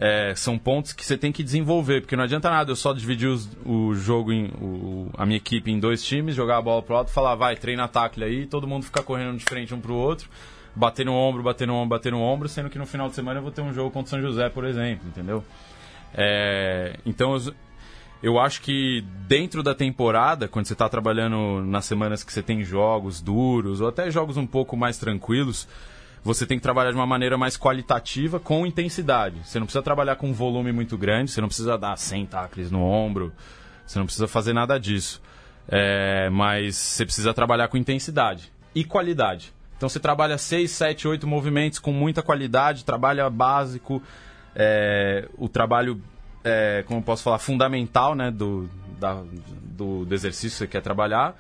É, são pontos que você tem que desenvolver, porque não adianta nada eu só dividir os- o jogo, em, o- a minha equipe em dois times, jogar a bola pro e falar, vai, treina tackle aí, todo mundo ficar correndo de frente um pro outro, bater no ombro, bater no ombro, bater no ombro, sendo que no final de semana eu vou ter um jogo contra o São José, por exemplo, entendeu? É, então eu, eu acho que dentro da temporada, quando você está trabalhando nas semanas que você tem jogos duros, ou até jogos um pouco mais tranquilos, você tem que trabalhar de uma maneira mais qualitativa com intensidade. Você não precisa trabalhar com um volume muito grande, você não precisa dar 100 tacles no ombro, você não precisa fazer nada disso. É, mas você precisa trabalhar com intensidade e qualidade. Então você trabalha 6, 7, 8 movimentos com muita qualidade, trabalha básico, é, o trabalho, é, como eu posso falar, fundamental né, do, da, do, do exercício que você quer trabalhar.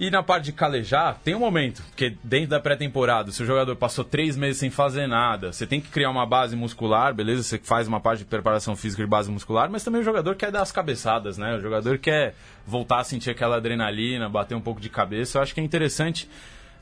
E na parte de calejar, tem um momento, porque dentro da pré-temporada, se o jogador passou três meses sem fazer nada, você tem que criar uma base muscular, beleza? Você faz uma parte de preparação física de base muscular, mas também o jogador quer dar as cabeçadas, né? O jogador quer voltar a sentir aquela adrenalina, bater um pouco de cabeça. Eu acho que é interessante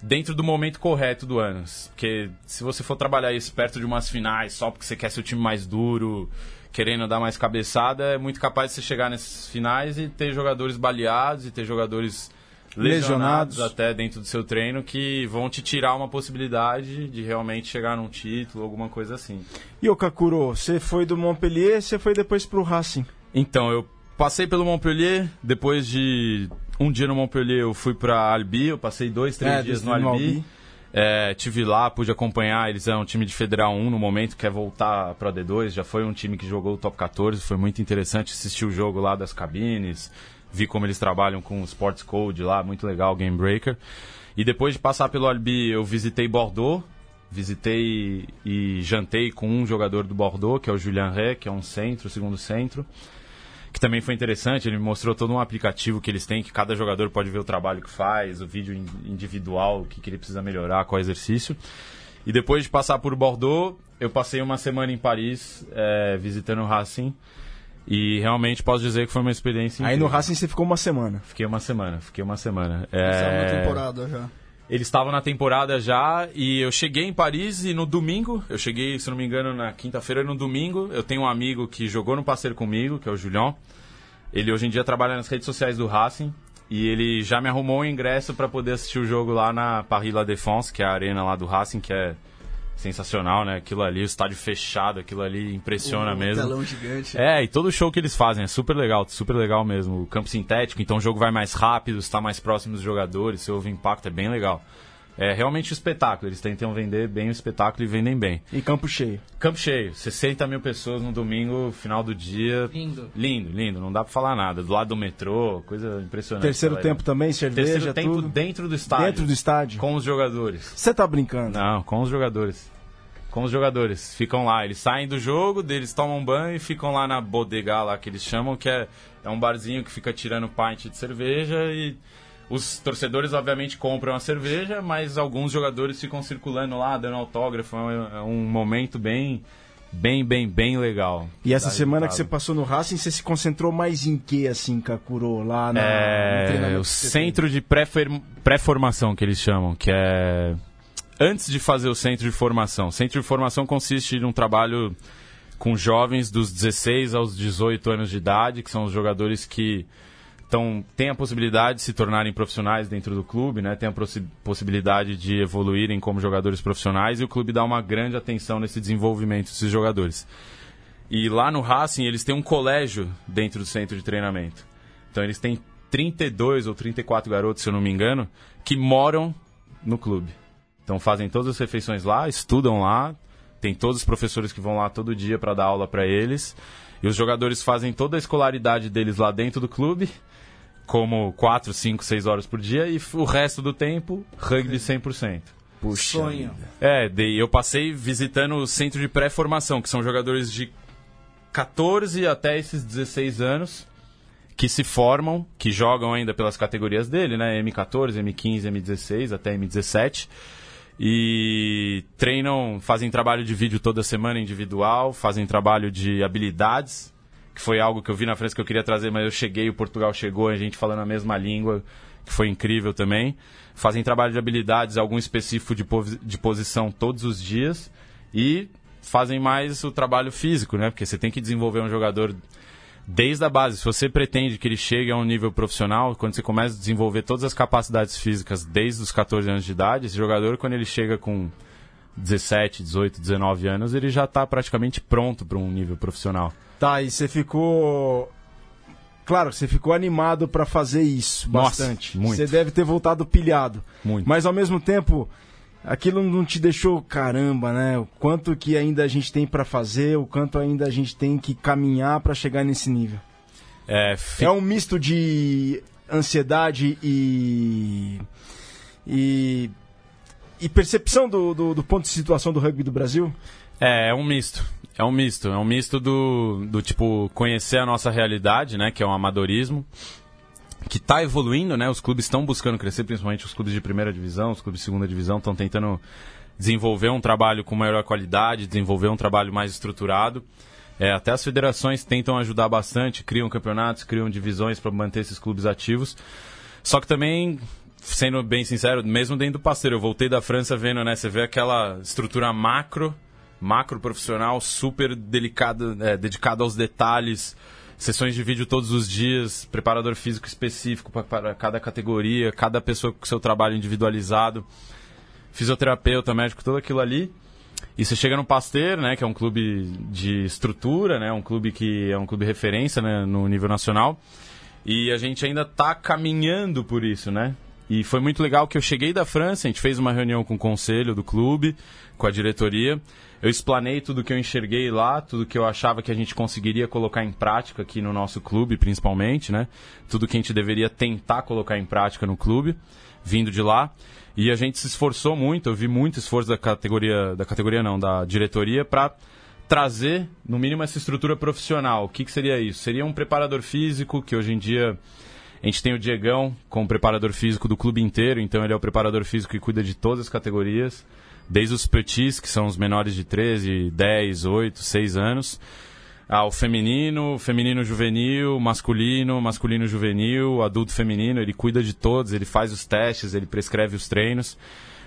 dentro do momento correto do ano. Porque se você for trabalhar isso perto de umas finais, só porque você quer ser o time mais duro, querendo dar mais cabeçada, é muito capaz de você chegar nessas finais e ter jogadores baleados e ter jogadores lesionados, lesionados, até dentro do seu treino que vão te tirar uma possibilidade de realmente chegar num título, alguma coisa assim. E o Kakuro, você foi do Montpellier, você foi depois pro Racing? Então, eu passei pelo Montpellier, depois de um dia no Montpellier eu fui para Albi, eu passei dois, três é, dias no Albi. Albi. É, tive lá, pude acompanhar. Eles eram um time de Federal 1 no momento, quer voltar para D2. Já foi um time que jogou o top 14. Foi muito interessante assistir o jogo lá das cabines. Vi como eles trabalham com o Sports Code lá, muito legal, Game Breaker. E depois de passar pelo Albi, eu visitei Bordeaux. Visitei e jantei com um jogador do Bordeaux, que é o Julian Ré, que é um centro, segundo centro que também foi interessante. Ele me mostrou todo um aplicativo que eles têm, que cada jogador pode ver o trabalho que faz, o vídeo individual, o que, que ele precisa melhorar, qual exercício. E depois de passar por Bordeaux, eu passei uma semana em Paris é, visitando o Racing. E realmente posso dizer que foi uma experiência. Aí no Racing você ficou uma semana? Fiquei uma semana, fiquei uma semana. É... uma temporada já. Eles estavam na temporada já e eu cheguei em Paris e no domingo, eu cheguei, se não me engano, na quinta-feira no domingo, eu tenho um amigo que jogou no parceiro comigo, que é o Julião. Ele hoje em dia trabalha nas redes sociais do Racing e ele já me arrumou um ingresso para poder assistir o jogo lá na Paris La Défense, que é a arena lá do Racing, que é sensacional, né? Aquilo ali, o estádio fechado, aquilo ali impressiona um mesmo. telão gigante. É, e todo o show que eles fazem é super legal, super legal mesmo. O campo sintético, então o jogo vai mais rápido, está mais próximo dos jogadores, você ouve impacto, é bem legal. É realmente o espetáculo, eles tentam vender bem o espetáculo e vendem bem. E campo cheio? Campo cheio, 60 mil pessoas no domingo, final do dia. Lindo. Lindo, lindo, não dá pra falar nada. Do lado do metrô, coisa impressionante. Terceiro tempo também, cerveja, Terceiro tempo tudo? dentro do estádio. Dentro do estádio? Com os jogadores. Você tá brincando? Não, com os jogadores com os jogadores. Ficam lá, eles saem do jogo, eles tomam banho e ficam lá na bodega lá que eles chamam, que é, é um barzinho que fica tirando pint de cerveja e os torcedores obviamente compram a cerveja, mas alguns jogadores ficam circulando lá, dando autógrafo. É um é momento bem bem, bem, bem legal. E essa semana que você passou no Racing, você se concentrou mais em que, assim, Kakuro, lá na, é, no O centro de pré-formação, que eles chamam, que é antes de fazer o centro de formação. O centro de formação consiste em um trabalho com jovens dos 16 aos 18 anos de idade, que são os jogadores que então, têm a possibilidade de se tornarem profissionais dentro do clube, né? tem a possi possibilidade de evoluírem como jogadores profissionais e o clube dá uma grande atenção nesse desenvolvimento desses jogadores. E lá no Racing, eles têm um colégio dentro do centro de treinamento. Então, eles têm 32 ou 34 garotos, se eu não me engano, que moram no clube. Então fazem todas as refeições lá, estudam lá, tem todos os professores que vão lá todo dia para dar aula para eles. E os jogadores fazem toda a escolaridade deles lá dentro do clube, como 4, 5, 6 horas por dia, e o resto do tempo, rugby 100%. Puxa. Sonho. É, eu passei visitando o centro de pré-formação, que são jogadores de 14 até esses 16 anos, que se formam, que jogam ainda pelas categorias dele, né? M14, M15, M16 até M17 e treinam, fazem trabalho de vídeo toda semana individual, fazem trabalho de habilidades, que foi algo que eu vi na França que eu queria trazer, mas eu cheguei, o Portugal chegou, a gente falando a mesma língua, que foi incrível também. Fazem trabalho de habilidades, algum específico de, de posição todos os dias e fazem mais o trabalho físico, né? Porque você tem que desenvolver um jogador desde a base. Se você pretende que ele chegue a um nível profissional, quando você começa a desenvolver todas as capacidades físicas desde os 14 anos de idade, esse jogador, quando ele chega com 17, 18, 19 anos, ele já está praticamente pronto para um nível profissional. Tá, e você ficou. Claro, você ficou animado para fazer isso Nossa, bastante. Muito. Você deve ter voltado pilhado. Muito. Mas ao mesmo tempo, aquilo não te deixou caramba, né? O quanto que ainda a gente tem para fazer, o quanto ainda a gente tem que caminhar para chegar nesse nível. É, fi... é um misto de ansiedade e. e, e percepção do, do, do ponto de situação do rugby do Brasil? É, é um misto. É um misto. É um misto do, do tipo conhecer a nossa realidade, né? Que é o amadorismo. Que está evoluindo, né? Os clubes estão buscando crescer, principalmente os clubes de primeira divisão, os clubes de segunda divisão estão tentando desenvolver um trabalho com maior qualidade, desenvolver um trabalho mais estruturado. É, até as federações tentam ajudar bastante, criam campeonatos, criam divisões para manter esses clubes ativos. Só que também, sendo bem sincero, mesmo dentro do parceiro, eu voltei da França vendo, né? Você vê aquela estrutura macro, macro profissional, super delicada, é, dedicada aos detalhes, sessões de vídeo todos os dias, preparador físico específico para cada categoria, cada pessoa com seu trabalho individualizado, fisioterapeuta, médico, tudo aquilo ali. E você chega no Pasteur, né, que é um clube de estrutura, né, um clube que é um clube referência né, no nível nacional. E a gente ainda está caminhando por isso, né? E foi muito legal que eu cheguei da França, a gente fez uma reunião com o conselho do clube, com a diretoria. Eu explanei tudo que eu enxerguei lá, tudo que eu achava que a gente conseguiria colocar em prática aqui no nosso clube, principalmente, né? Tudo que a gente deveria tentar colocar em prática no clube, vindo de lá. E a gente se esforçou muito, eu vi muito esforço da categoria, da categoria não, da diretoria para trazer, no mínimo, essa estrutura profissional. O que, que seria isso? Seria um preparador físico, que hoje em dia a gente tem o Diegão como preparador físico do clube inteiro, então ele é o preparador físico que cuida de todas as categorias, desde os petits, que são os menores de 13, 10, 8, 6 anos, ao feminino, feminino juvenil, masculino, masculino juvenil, adulto feminino, ele cuida de todos, ele faz os testes, ele prescreve os treinos.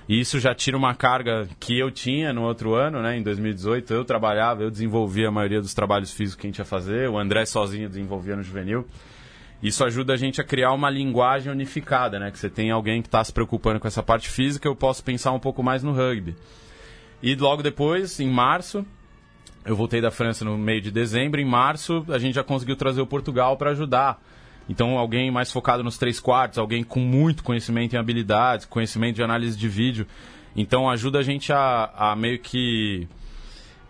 E isso já tira uma carga que eu tinha no outro ano, né? Em 2018, eu trabalhava, eu desenvolvia a maioria dos trabalhos físicos que a gente ia fazer, o André sozinho desenvolvia no juvenil. Isso ajuda a gente a criar uma linguagem unificada, né? Que você tem alguém que está se preocupando com essa parte física, eu posso pensar um pouco mais no rugby. E logo depois, em março, eu voltei da França no meio de dezembro. Em março, a gente já conseguiu trazer o Portugal para ajudar. Então, alguém mais focado nos três quartos, alguém com muito conhecimento em habilidades, conhecimento de análise de vídeo. Então, ajuda a gente a, a meio que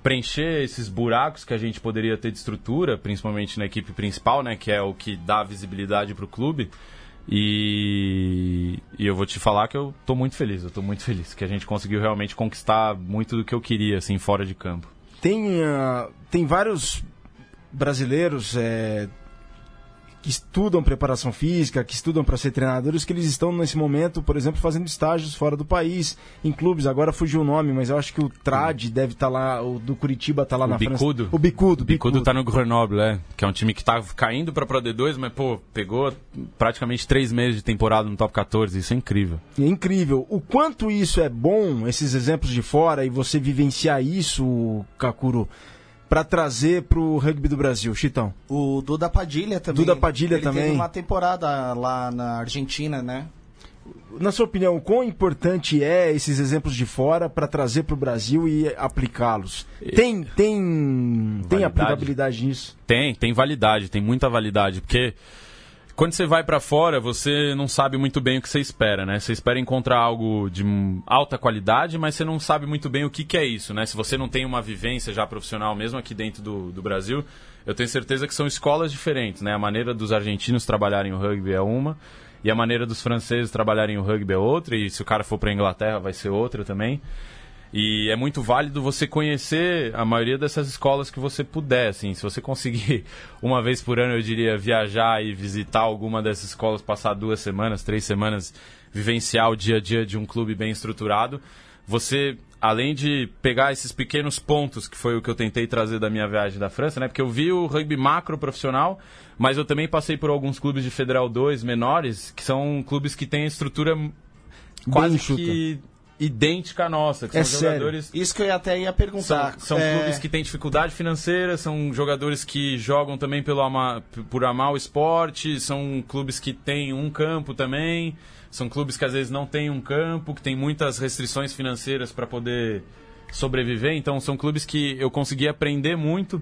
preencher esses buracos que a gente poderia ter de estrutura, principalmente na equipe principal, né, que é o que dá visibilidade para o clube. E, e, eu vou te falar que eu estou muito feliz, eu estou muito feliz que a gente conseguiu realmente conquistar muito do que eu queria assim fora de campo. Tem, uh, tem vários brasileiros é, que estudam preparação física, que estudam para ser treinadores, que eles estão nesse momento, por exemplo, fazendo estágios fora do país, em clubes. Agora fugiu o nome, mas eu acho que o Trad deve estar tá lá, o do Curitiba está lá o na Bicudo. França. O Bicudo. O Bicudo está no Grenoble, é, que é um time que está caindo para Pro D2, mas pô, pegou praticamente três meses de temporada no top 14. Isso é incrível. É incrível. O quanto isso é bom, esses exemplos de fora, e você vivenciar isso, Kakuro para trazer para o rugby do Brasil, Chitão? O Duda Padilha também. Duda Padilha ele também. Teve uma temporada lá na Argentina, né? Na sua opinião, quão importante é esses exemplos de fora para trazer para o Brasil e aplicá-los? Tem, tem, tem aplicabilidade nisso? Tem, tem validade, tem muita validade, porque quando você vai para fora, você não sabe muito bem o que você espera, né? Você espera encontrar algo de alta qualidade, mas você não sabe muito bem o que, que é isso, né? Se você não tem uma vivência já profissional, mesmo aqui dentro do, do Brasil, eu tenho certeza que são escolas diferentes, né? A maneira dos argentinos trabalharem o rugby é uma, e a maneira dos franceses trabalharem o rugby é outra, e se o cara for para Inglaterra vai ser outra também. E é muito válido você conhecer a maioria dessas escolas que você puder, assim. Se você conseguir uma vez por ano, eu diria, viajar e visitar alguma dessas escolas, passar duas semanas, três semanas, vivenciar o dia a dia de um clube bem estruturado, você, além de pegar esses pequenos pontos, que foi o que eu tentei trazer da minha viagem da França, né? Porque eu vi o rugby macro profissional, mas eu também passei por alguns clubes de Federal 2 menores, que são clubes que têm estrutura quase que idêntica à nossa, que é são sério? jogadores. Isso que eu até ia perguntar. São, são É, clubes que têm dificuldade financeira, são jogadores que jogam também pelo ama, por amar o esporte, são clubes que têm um campo também, são clubes que às vezes não têm um campo, que têm muitas restrições financeiras para poder sobreviver. Então são clubes que eu consegui aprender muito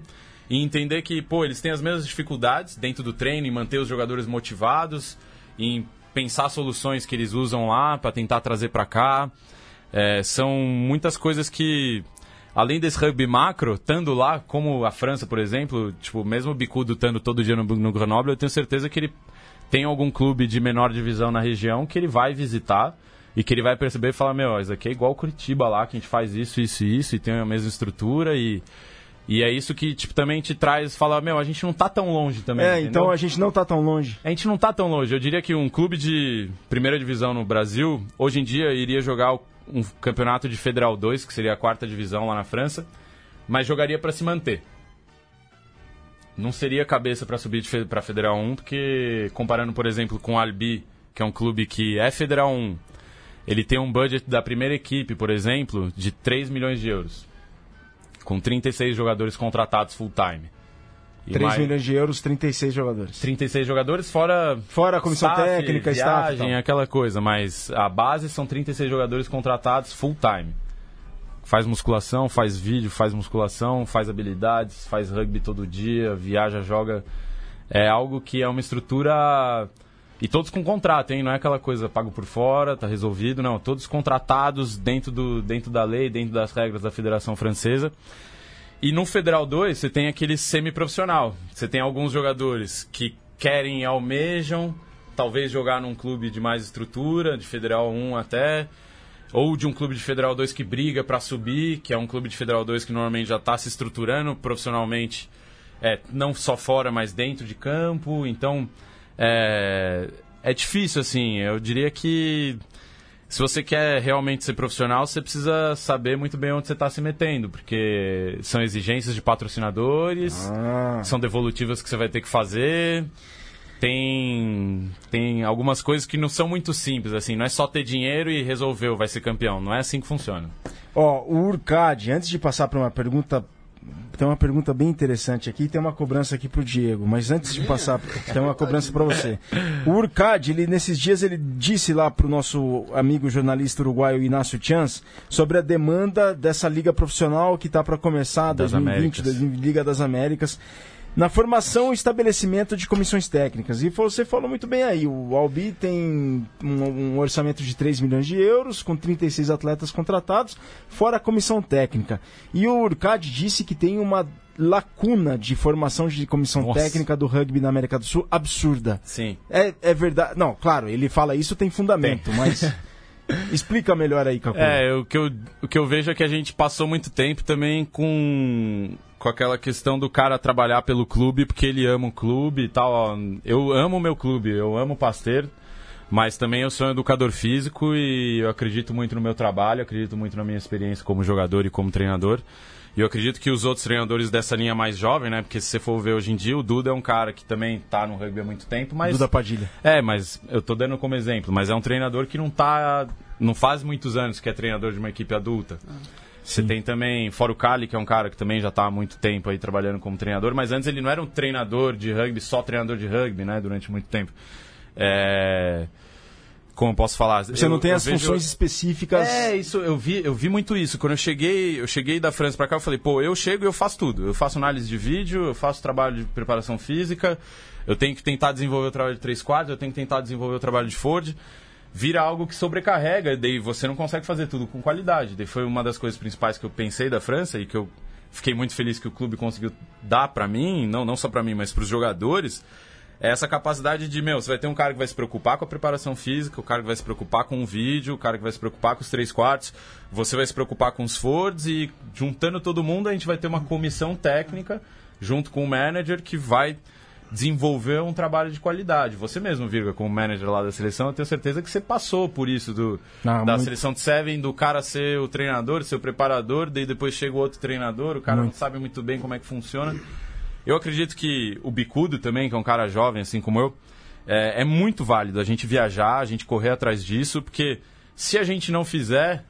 e entender que, pô, eles têm as mesmas dificuldades dentro do treino, em manter os jogadores motivados, em pensar soluções que eles usam lá para tentar trazer para cá. É, são muitas coisas que, além desse rugby macro, estando lá, como a França, por exemplo, tipo, mesmo o Bicudo estando todo dia no, no Grenoble, eu tenho certeza que ele tem algum clube de menor divisão na região que ele vai visitar e que ele vai perceber e falar, meu, isso aqui é igual Curitiba lá, que a gente faz isso, isso e isso, e tem a mesma estrutura e... E é isso que tipo, também te traz, fala, meu, a gente não tá tão longe também. É, entendeu? então a gente não tá tão longe. A gente não tá tão longe. Eu diria que um clube de primeira divisão no Brasil, hoje em dia, iria jogar um campeonato de Federal 2, que seria a quarta divisão lá na França, mas jogaria para se manter. Não seria cabeça para subir para Federal 1, porque comparando, por exemplo, com o Albi, que é um clube que é Federal 1, ele tem um budget da primeira equipe, por exemplo, de 3 milhões de euros, com 36 jogadores contratados full time. E 3 mais- milhões de euros, 36 jogadores. 36 jogadores, fora Fora a comissão staff, técnica, staff viagem, tal. aquela coisa, mas a base são 36 jogadores contratados full time. Faz musculação, faz vídeo, faz musculação, faz habilidades, faz rugby todo dia, viaja, joga. É algo que é uma estrutura. E todos com contrato, hein? Não é aquela coisa pago por fora, tá resolvido, não. Todos contratados dentro, do, dentro da lei, dentro das regras da Federação Francesa. E no Federal 2, você tem aquele semi-profissional. Você tem alguns jogadores que querem e almejam, talvez jogar num clube de mais estrutura, de Federal 1 até, ou de um clube de Federal 2 que briga para subir, que é um clube de Federal 2 que normalmente já está se estruturando profissionalmente, é, não só fora, mas dentro de campo. Então, é, é difícil, assim. Eu diria que se você quer realmente ser profissional, você precisa saber muito bem onde você está se metendo, porque são exigências de patrocinadores, Ah. são devolutivas que você vai ter que fazer. Tem, tem algumas coisas que não são muito simples, assim, não é só ter dinheiro e resolveu, vai ser campeão. Não é assim que funciona. Ó, o Urcad, antes de passar para uma pergunta, tem uma pergunta bem interessante aqui, tem uma cobrança aqui pro Diego, mas antes de passar, tem uma cobrança para você. O Urcad, ele nesses dias ele disse lá pro nosso amigo jornalista uruguaio Inácio Chans sobre a demanda dessa liga profissional que tá para começar Das 2020, Américas. 2020, Liga das Américas. Na formação e estabelecimento de comissões técnicas. E você falou muito bem aí, o Albi tem um, um orçamento de 3 milhões de euros, com 36 atletas contratados, fora a comissão técnica. E o Urcad disse que tem uma lacuna de formação de comissão Nossa. técnica do rugby na América do Sul absurda. Sim. É, é verdade. Não, claro, ele fala isso tem fundamento, mas explica melhor aí, Cacu. É, o que, eu, o que eu vejo é que a gente passou muito tempo também com, com aquela questão do cara trabalhar pelo clube porque ele ama o clube e tal. Eu amo o meu clube, eu amo o Pasteur, mas também eu sou um educador físico e eu acredito muito no meu trabalho, acredito muito na minha experiência como jogador e como treinador. E eu acredito que os outros treinadores dessa linha mais jovem, né? Porque se você for ver hoje em dia, o Duda é um cara que também tá no rugby há muito tempo, mas Duda Padilha. é, mas eu tô dando como exemplo, mas é um treinador que não tá. não faz muitos anos que é treinador de uma equipe adulta. Você tem também Fora o Cali, que é um cara que também já tá há muito tempo aí trabalhando como treinador, mas antes ele não era um treinador de rugby, só treinador de rugby, né, durante muito tempo. É... Como eu posso falar? Você não Eu- tem eu as vejo- funções específicas. é, isso, eu vi, eu vi muito isso. Quando eu cheguei, eu cheguei da França pra cá, eu falei, pô, eu chego e eu faço tudo. Eu faço análise de vídeo, eu faço trabalho de preparação física, eu tenho que tentar desenvolver o trabalho de três quadros, eu tenho que tentar desenvolver o trabalho de Ford. Vira algo que sobrecarrega, daí você não consegue fazer tudo com qualidade. Daí foi uma das coisas principais que eu pensei da França e que eu fiquei muito feliz que o clube conseguiu dar pra mim, não, não só pra mim, mas pros jogadores é essa capacidade de, meu, você vai ter um cara que vai se preocupar com a preparação física, o cara que vai se preocupar com o vídeo, o cara que vai se preocupar com os três quartos, você vai se preocupar com os Fords e juntando todo mundo a gente vai ter uma comissão técnica junto com o manager que vai desenvolver um trabalho de qualidade. Você mesmo, Virga, como manager lá da seleção, eu tenho certeza que você passou por isso do, Ah, da muito. seleção de Seven, do cara ser o treinador, ser o preparador, daí depois chega o outro treinador, o cara não Muito. sabe muito bem como é que funciona. Eu acredito que o Bicudo também, que é um cara jovem, assim como eu, é, é muito válido a gente viajar, a gente correr atrás disso, porque se a gente não fizer,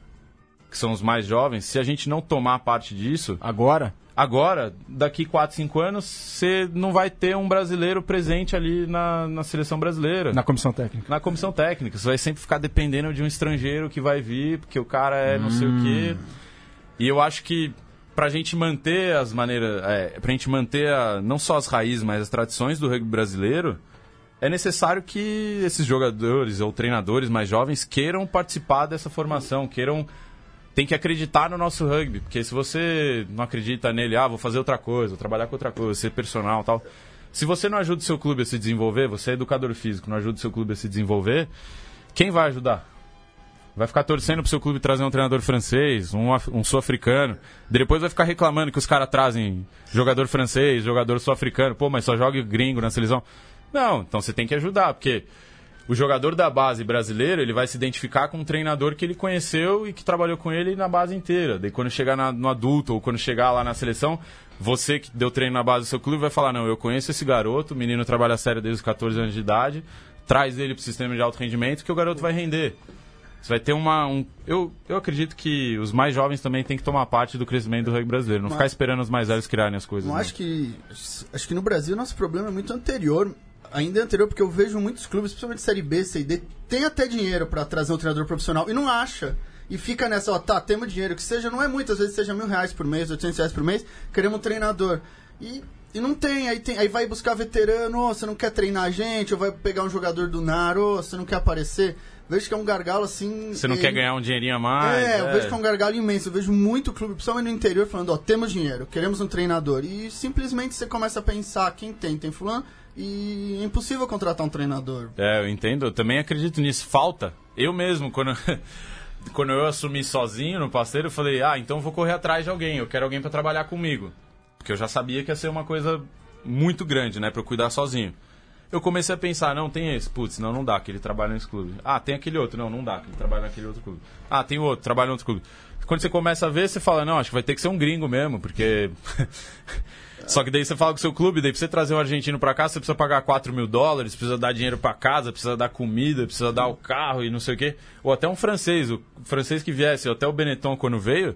que são os mais jovens, se a gente não tomar parte disso, Agora, agora, daqui 4, 5 anos, você não vai ter um brasileiro presente ali na, na seleção brasileira. na comissão técnica. Na comissão técnica, você vai sempre ficar dependendo de um estrangeiro que vai vir, porque o cara é não sei o quê. E eu acho que pra gente manter as maneiras, é, pra gente manter a- não só as raízes, mas as tradições do rugby brasileiro, é necessário que esses jogadores ou treinadores mais jovens queiram participar dessa formação, queiram tem que acreditar no nosso rugby, porque se você não acredita nele, ah, vou fazer outra coisa, vou trabalhar com outra coisa, ser personal, tal, Se você não ajuda o seu clube a se desenvolver, você é educador físico, não ajuda o seu clube a se desenvolver, quem vai ajudar? Vai ficar torcendo pro seu clube trazer um treinador francês, um, um sul-africano. Depois vai ficar reclamando que os caras trazem jogador francês, jogador sul-africano. Pô, mas só joga gringo na seleção. Não, então você tem que ajudar, porque o jogador da base brasileiro ele vai se identificar com um treinador que ele conheceu e que trabalhou com ele na base inteira. Daí quando chegar na, no adulto ou quando chegar lá na seleção, você que deu treino na base do seu clube vai falar: Não, eu conheço esse garoto, o menino trabalha sério desde os 14 anos de idade, traz ele para o sistema de alto rendimento que o garoto vai render. Você vai ter uma. Um, eu, eu acredito que os mais jovens também têm que tomar parte do crescimento do rugby brasileiro. Não Mas, ficar esperando os mais velhos criarem as coisas. Eu acho que. Acho que no Brasil nosso problema é muito anterior. Ainda é anterior, porque eu vejo muitos clubes, principalmente Série B, C e D, tem até dinheiro para trazer um treinador profissional e não acha. E fica nessa, ó, tá, temos dinheiro, que seja, não é muito, às vezes seja mil reais por mês, oitocentos reais por mês, queremos um treinador. E e não tem, aí tem, aí vai buscar veterano, oh, você não quer treinar a gente, ou vai pegar um jogador do Naro, oh, você não quer aparecer vejo que é um gargalo assim. Você não quer ganhar um dinheirinho a mais? É, é, eu vejo que é um gargalo imenso. Eu vejo muito clube, principalmente no interior, falando: ó, temos dinheiro, queremos um treinador. E simplesmente você começa a pensar: quem tem? Tem Fulano. E é impossível contratar um treinador. É, eu entendo. Eu também acredito nisso. Falta. Eu mesmo, quando. quando eu assumi sozinho no parceiro, eu falei: ah, então eu vou correr atrás de alguém. Eu quero alguém para trabalhar comigo. Porque eu já sabia que ia ser uma coisa muito grande, né, para eu cuidar sozinho eu comecei a pensar, não, tem esse, putz, não, não dá, que ele trabalha nesse clube. Ah, tem aquele outro, não, não dá, que ele trabalha naquele outro clube. Ah, tem outro, trabalha em outro clube. Quando você começa a ver, você fala, não, acho que vai ter que ser um gringo mesmo, porque. Só que daí você fala com o seu clube, daí pra você trazer um argentino pra cá, você precisa pagar 4 mil dólares, precisa dar dinheiro pra casa, precisa dar comida, precisa dar o carro e não sei o quê. Ou até um francês, o francês que viesse, até o Benetton quando veio,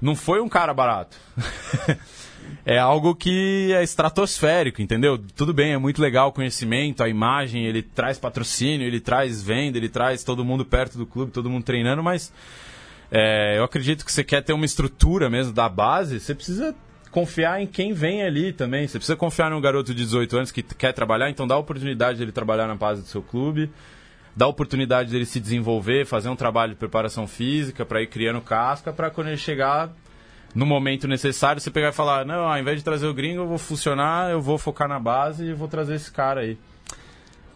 não foi um cara barato. é algo que é estratosférico, entendeu? Tudo bem, é muito legal o conhecimento, a imagem, ele traz patrocínio, ele traz venda, ele traz todo mundo perto do clube, todo mundo treinando, mas é, eu acredito que você quer ter uma estrutura mesmo da base, você precisa confiar em quem vem ali também. Você precisa confiar num garoto de 18 anos que quer trabalhar, então dá a oportunidade dele trabalhar na base do seu clube, dá a oportunidade dele se desenvolver, fazer um trabalho de preparação física para ir criando casca, para quando ele chegar no momento necessário, você pegar e falar, não, ao invés de trazer o gringo, eu vou funcionar, eu vou focar na base e vou trazer esse cara aí.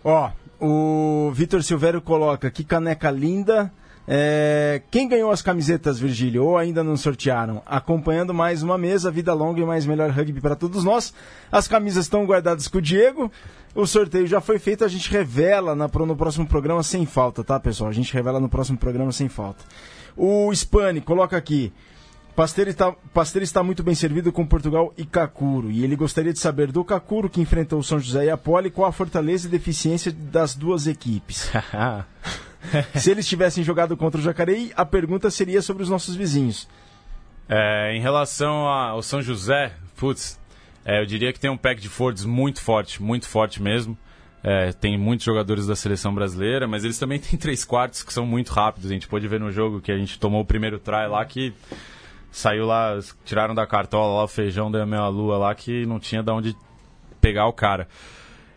Ó, o Vitor Silvério coloca, que caneca linda. É, quem ganhou as camisetas, Virgílio? Ou ainda não sortearam? Acompanhando mais uma mesa, vida longa e mais melhor rugby para todos nós. As camisas estão guardadas com o Diego. O sorteio já foi feito, a gente revela na, no próximo programa sem falta, tá, pessoal? A gente revela no próximo programa sem falta. O Spani coloca aqui. Pasteiro está, Pasteiro está muito bem servido com Portugal e Cacuro. E ele gostaria de saber do Cacuro, que enfrentou o São José e a Poli, qual a fortaleza e deficiência das duas equipes. Se eles tivessem jogado contra o Jacareí, a pergunta seria sobre os nossos vizinhos. É, em relação ao São José, putz, é, eu diria que tem um pack de forwards muito forte, muito forte mesmo. É, tem muitos jogadores da seleção brasileira, mas eles também têm três quartos que são muito rápidos. A gente pôde ver no jogo que a gente tomou o primeiro try lá que saiu lá, tiraram da cartola lá o feijão da meia lua lá que não tinha de onde pegar o cara.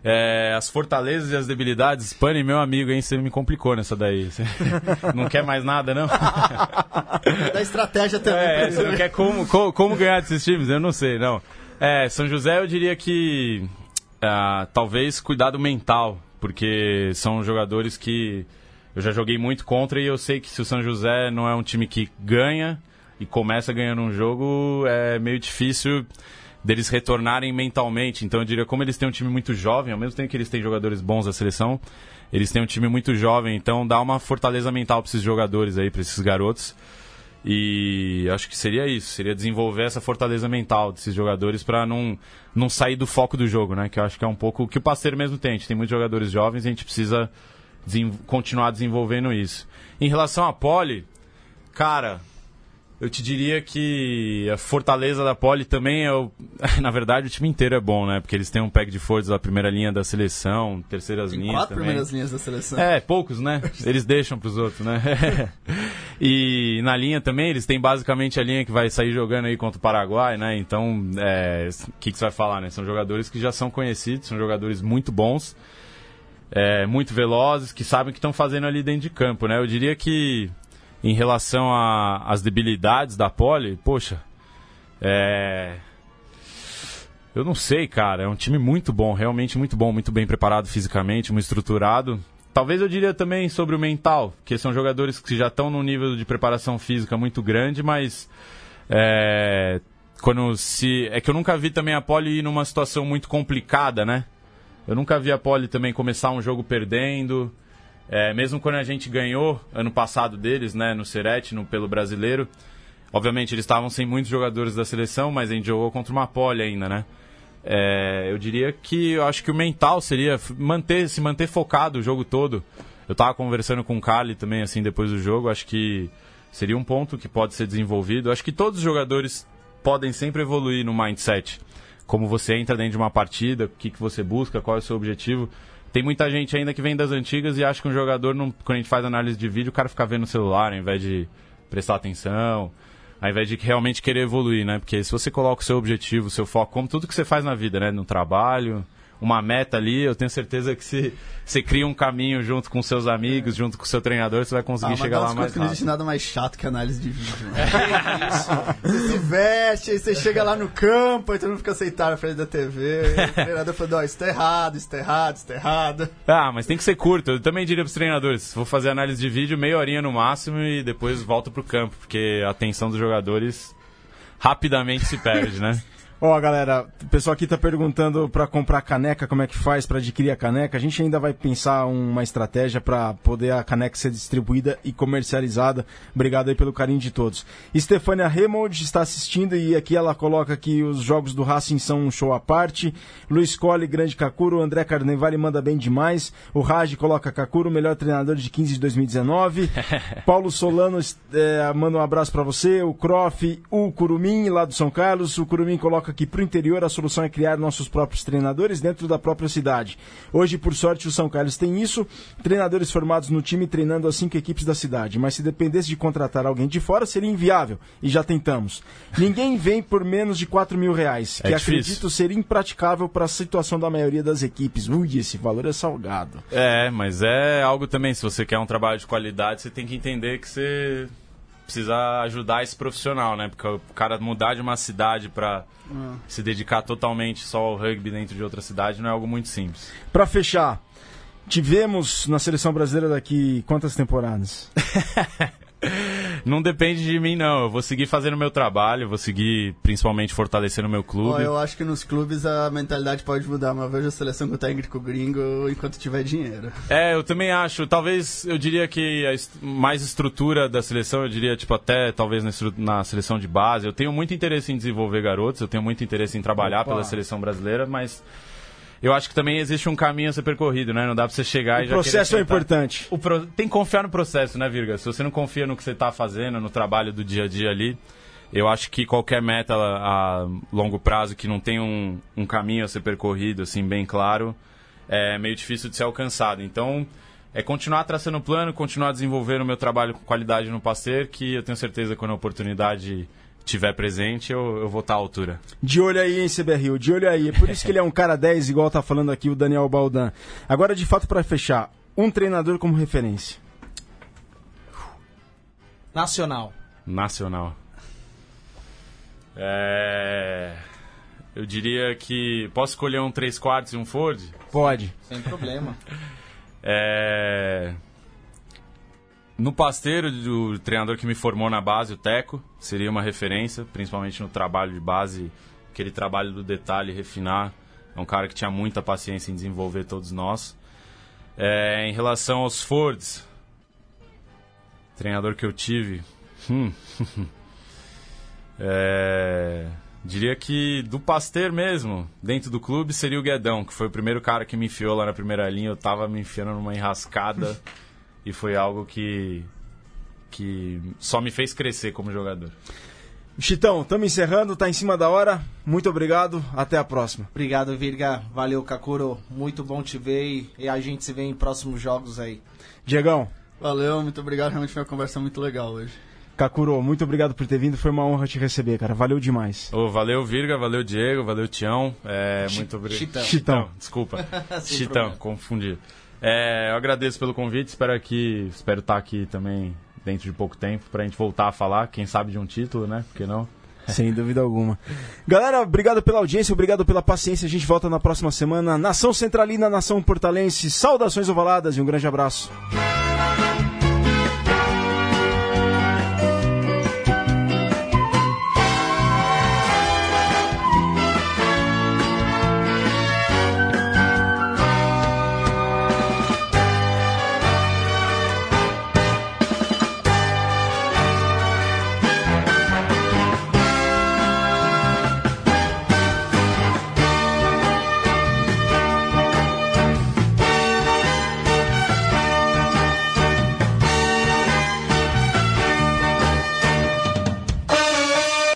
É, as fortalezas e as debilidades, Spani, meu amigo, hein? Você me complicou nessa daí. Você não quer mais nada, não? da estratégia também. É, você não quer como, como, como, ganhar desses times? Eu não sei, não. É, São José, eu diria que uh, talvez cuidado mental, porque são jogadores que eu já joguei muito contra e eu sei que se o São José não é um time que ganha, e começa ganhando um jogo, é meio difícil deles retornarem mentalmente. Então eu diria, como eles têm um time muito jovem, ao mesmo tempo que eles têm jogadores bons da seleção, eles têm um time muito jovem, então dá uma fortaleza mental para esses jogadores aí, para esses garotos. E acho que seria isso, seria desenvolver essa fortaleza mental desses jogadores para não, não sair do foco do jogo, né? Que eu acho que é um pouco o que o parceiro mesmo tem. A gente tem muitos jogadores jovens e a gente precisa continuar desenvolvendo isso. Em relação a Poli, cara, eu te diria que a fortaleza da Poli também é o... Na verdade, o time inteiro é bom, né? Porque eles têm um pack de forças da primeira linha da seleção, terceiras Tem linhas quatro também. primeiras linhas da seleção. É, poucos, né? Eles deixam pros outros, né? e na linha também, eles têm basicamente a linha que vai sair jogando aí contra o Paraguai, né? Então, o é... que, que você vai falar, né? São jogadores que já são conhecidos, são jogadores muito bons, é, muito velozes, que sabem o que estão fazendo ali dentro de campo, né? Eu diria que em relação às debilidades da Poli, poxa, é... Eu não sei, cara. É um time muito bom, realmente muito bom, muito bem preparado fisicamente, muito estruturado. Talvez eu diria também sobre o mental, que são jogadores que já estão num nível de preparação física muito grande, mas é, quando se é que eu nunca vi também a Poli ir numa situação muito complicada, né? Eu nunca vi a Poli também começar um jogo perdendo. É, mesmo quando a gente ganhou ano passado deles, né, no Serete, no pelo brasileiro, obviamente eles estavam sem muitos jogadores da seleção, mas a gente jogou contra uma Poli ainda, né? É, eu diria que eu acho que o mental seria manter, se manter focado o jogo todo. Eu estava conversando com o Kali também, assim, depois do jogo. Acho que seria um ponto que pode ser desenvolvido. Acho que todos os jogadores podem sempre evoluir no mindset. Como você entra dentro de uma partida, o que, que você busca, qual é o seu objetivo. Tem muita gente ainda que vem das antigas e acha que um jogador, não, quando a gente faz análise de vídeo, o cara fica vendo o celular ao invés de prestar atenção ao invés de realmente querer evoluir, né? Porque se você coloca o seu objetivo, o seu foco, como tudo que você faz na vida, né? No trabalho, uma meta ali, eu tenho certeza que se você cria um caminho junto com seus amigos, é. junto com o seu treinador, você vai conseguir ah, chegar lá mais rápido. Não existe nada mais chato que análise de vídeo. Né? É isso. Você se veste, aí você chega lá no campo, aí todo mundo fica aceitado na frente da TV. o treinador falando, ó, oh, isso tá errado, isso tá errado, isso tá errado. Ah, mas tem que ser curto. Eu também diria pros treinadores, vou fazer análise de vídeo meia horinha no máximo e depois volto pro campo, porque a atenção dos jogadores rapidamente se perde, né? Ó, oh, galera, o pessoal aqui tá perguntando para comprar caneca, como é que faz para adquirir a caneca. A gente ainda vai pensar uma estratégia para poder a caneca ser distribuída e comercializada. Obrigado aí pelo carinho de todos. Stefania Remold está assistindo e aqui ela coloca que os jogos do Racing são um show à parte. Luiz Colli, grande Kakuro, André Carnevale manda bem demais. O Raj coloca Kakuro, melhor treinador de 15 de 2019. Paulo Solano é, manda um abraço para você. O Croft, o Curumim, lá do São Carlos. O Curumim coloca que para o interior a solução é criar nossos próprios treinadores dentro da própria cidade. Hoje, por sorte, o São Carlos tem isso, treinadores formados no time treinando as cinco equipes da cidade. Mas se dependesse de contratar alguém de fora, seria inviável. E já tentamos. Ninguém vem por menos de 4 mil reais, é que difícil. acredito ser impraticável para a situação da maioria das equipes. Ui, esse valor é salgado. É, mas é algo também, se você quer um trabalho de qualidade, você tem que entender que você precisa ajudar esse profissional, né? Porque o cara mudar de uma cidade para se dedicar totalmente só ao rugby dentro de outra cidade não é algo muito simples. Para fechar, tivemos na seleção brasileira daqui quantas temporadas? não depende de mim, não. Eu vou seguir fazendo o meu trabalho, vou seguir principalmente fortalecendo o meu clube. Eu acho que nos clubes a mentalidade pode mudar, mas vejo a seleção com o técnico gringo enquanto tiver dinheiro. É, eu também acho. Talvez eu diria que a est mais estrutura da seleção, eu diria, tipo, até talvez na, na, seleção de base. Eu tenho muito interesse em desenvolver garotos, eu tenho muito interesse em trabalhar Opa. pela seleção brasileira, mas eu acho que também existe um caminho a ser percorrido, né? Não dá pra você chegar o e já. O processo é importante. O pro... Tem que confiar no processo, né, Virga? Se você não confia no que você tá fazendo, no trabalho do dia a dia ali, eu acho que qualquer meta a longo prazo que não tem um, um caminho a ser percorrido, assim, bem claro, é meio difícil de ser alcançado. Então, é continuar traçando o plano, continuar desenvolvendo o meu trabalho com qualidade no Pasteur, que eu tenho certeza que quando a oportunidade tiver presente, eu, eu vou estar à altura. De olho aí, hein, CBRU, de olho aí. É por isso que ele é um cara 10, igual tá falando aqui o Daniel Baldan. Agora, de fato, para fechar, um treinador como referência. Nacional. Nacional. É... Eu diria que. Posso escolher um 3 quartos e um Ford? Pode. Sem problema. é. No Pasteiro, do treinador que me formou na base, o Teco, seria uma referência, principalmente no trabalho de base, aquele trabalho do detalhe, refinar. É um cara que tinha muita paciência em desenvolver todos nós. É, em relação aos Fords, treinador que eu tive, hum, é, diria que do Pasteur mesmo, dentro do clube, seria o Guedão, que foi o primeiro cara que me enfiou lá na primeira linha. Eu tava me enfiando numa enrascada. e foi algo que, que só me fez crescer como jogador. Chitão, estamos encerrando, tá em cima da hora. Muito obrigado, até a próxima. Obrigado, Virga. Valeu, Kakuro. Muito bom te ver e a gente se vê em próximos jogos aí. Diegão. Valeu, muito obrigado. Realmente foi uma conversa muito legal hoje. Kakuro, muito obrigado por ter vindo. Foi uma honra te receber, cara. Valeu demais. Oh, valeu, Virga. Valeu, Diego. Valeu, Tião. É, muito obrigado. Chitão. Chitão. Desculpa. Chitão, confundi. É, eu agradeço pelo convite, espero que espero estar aqui também dentro de pouco tempo para a gente voltar a falar, quem sabe de um título, né? Por que não? Sem dúvida alguma. Galera, obrigado pela audiência, obrigado pela paciência. A gente volta na próxima semana. Nação Centralina, Nação Portalense, saudações ovaladas e um grande abraço.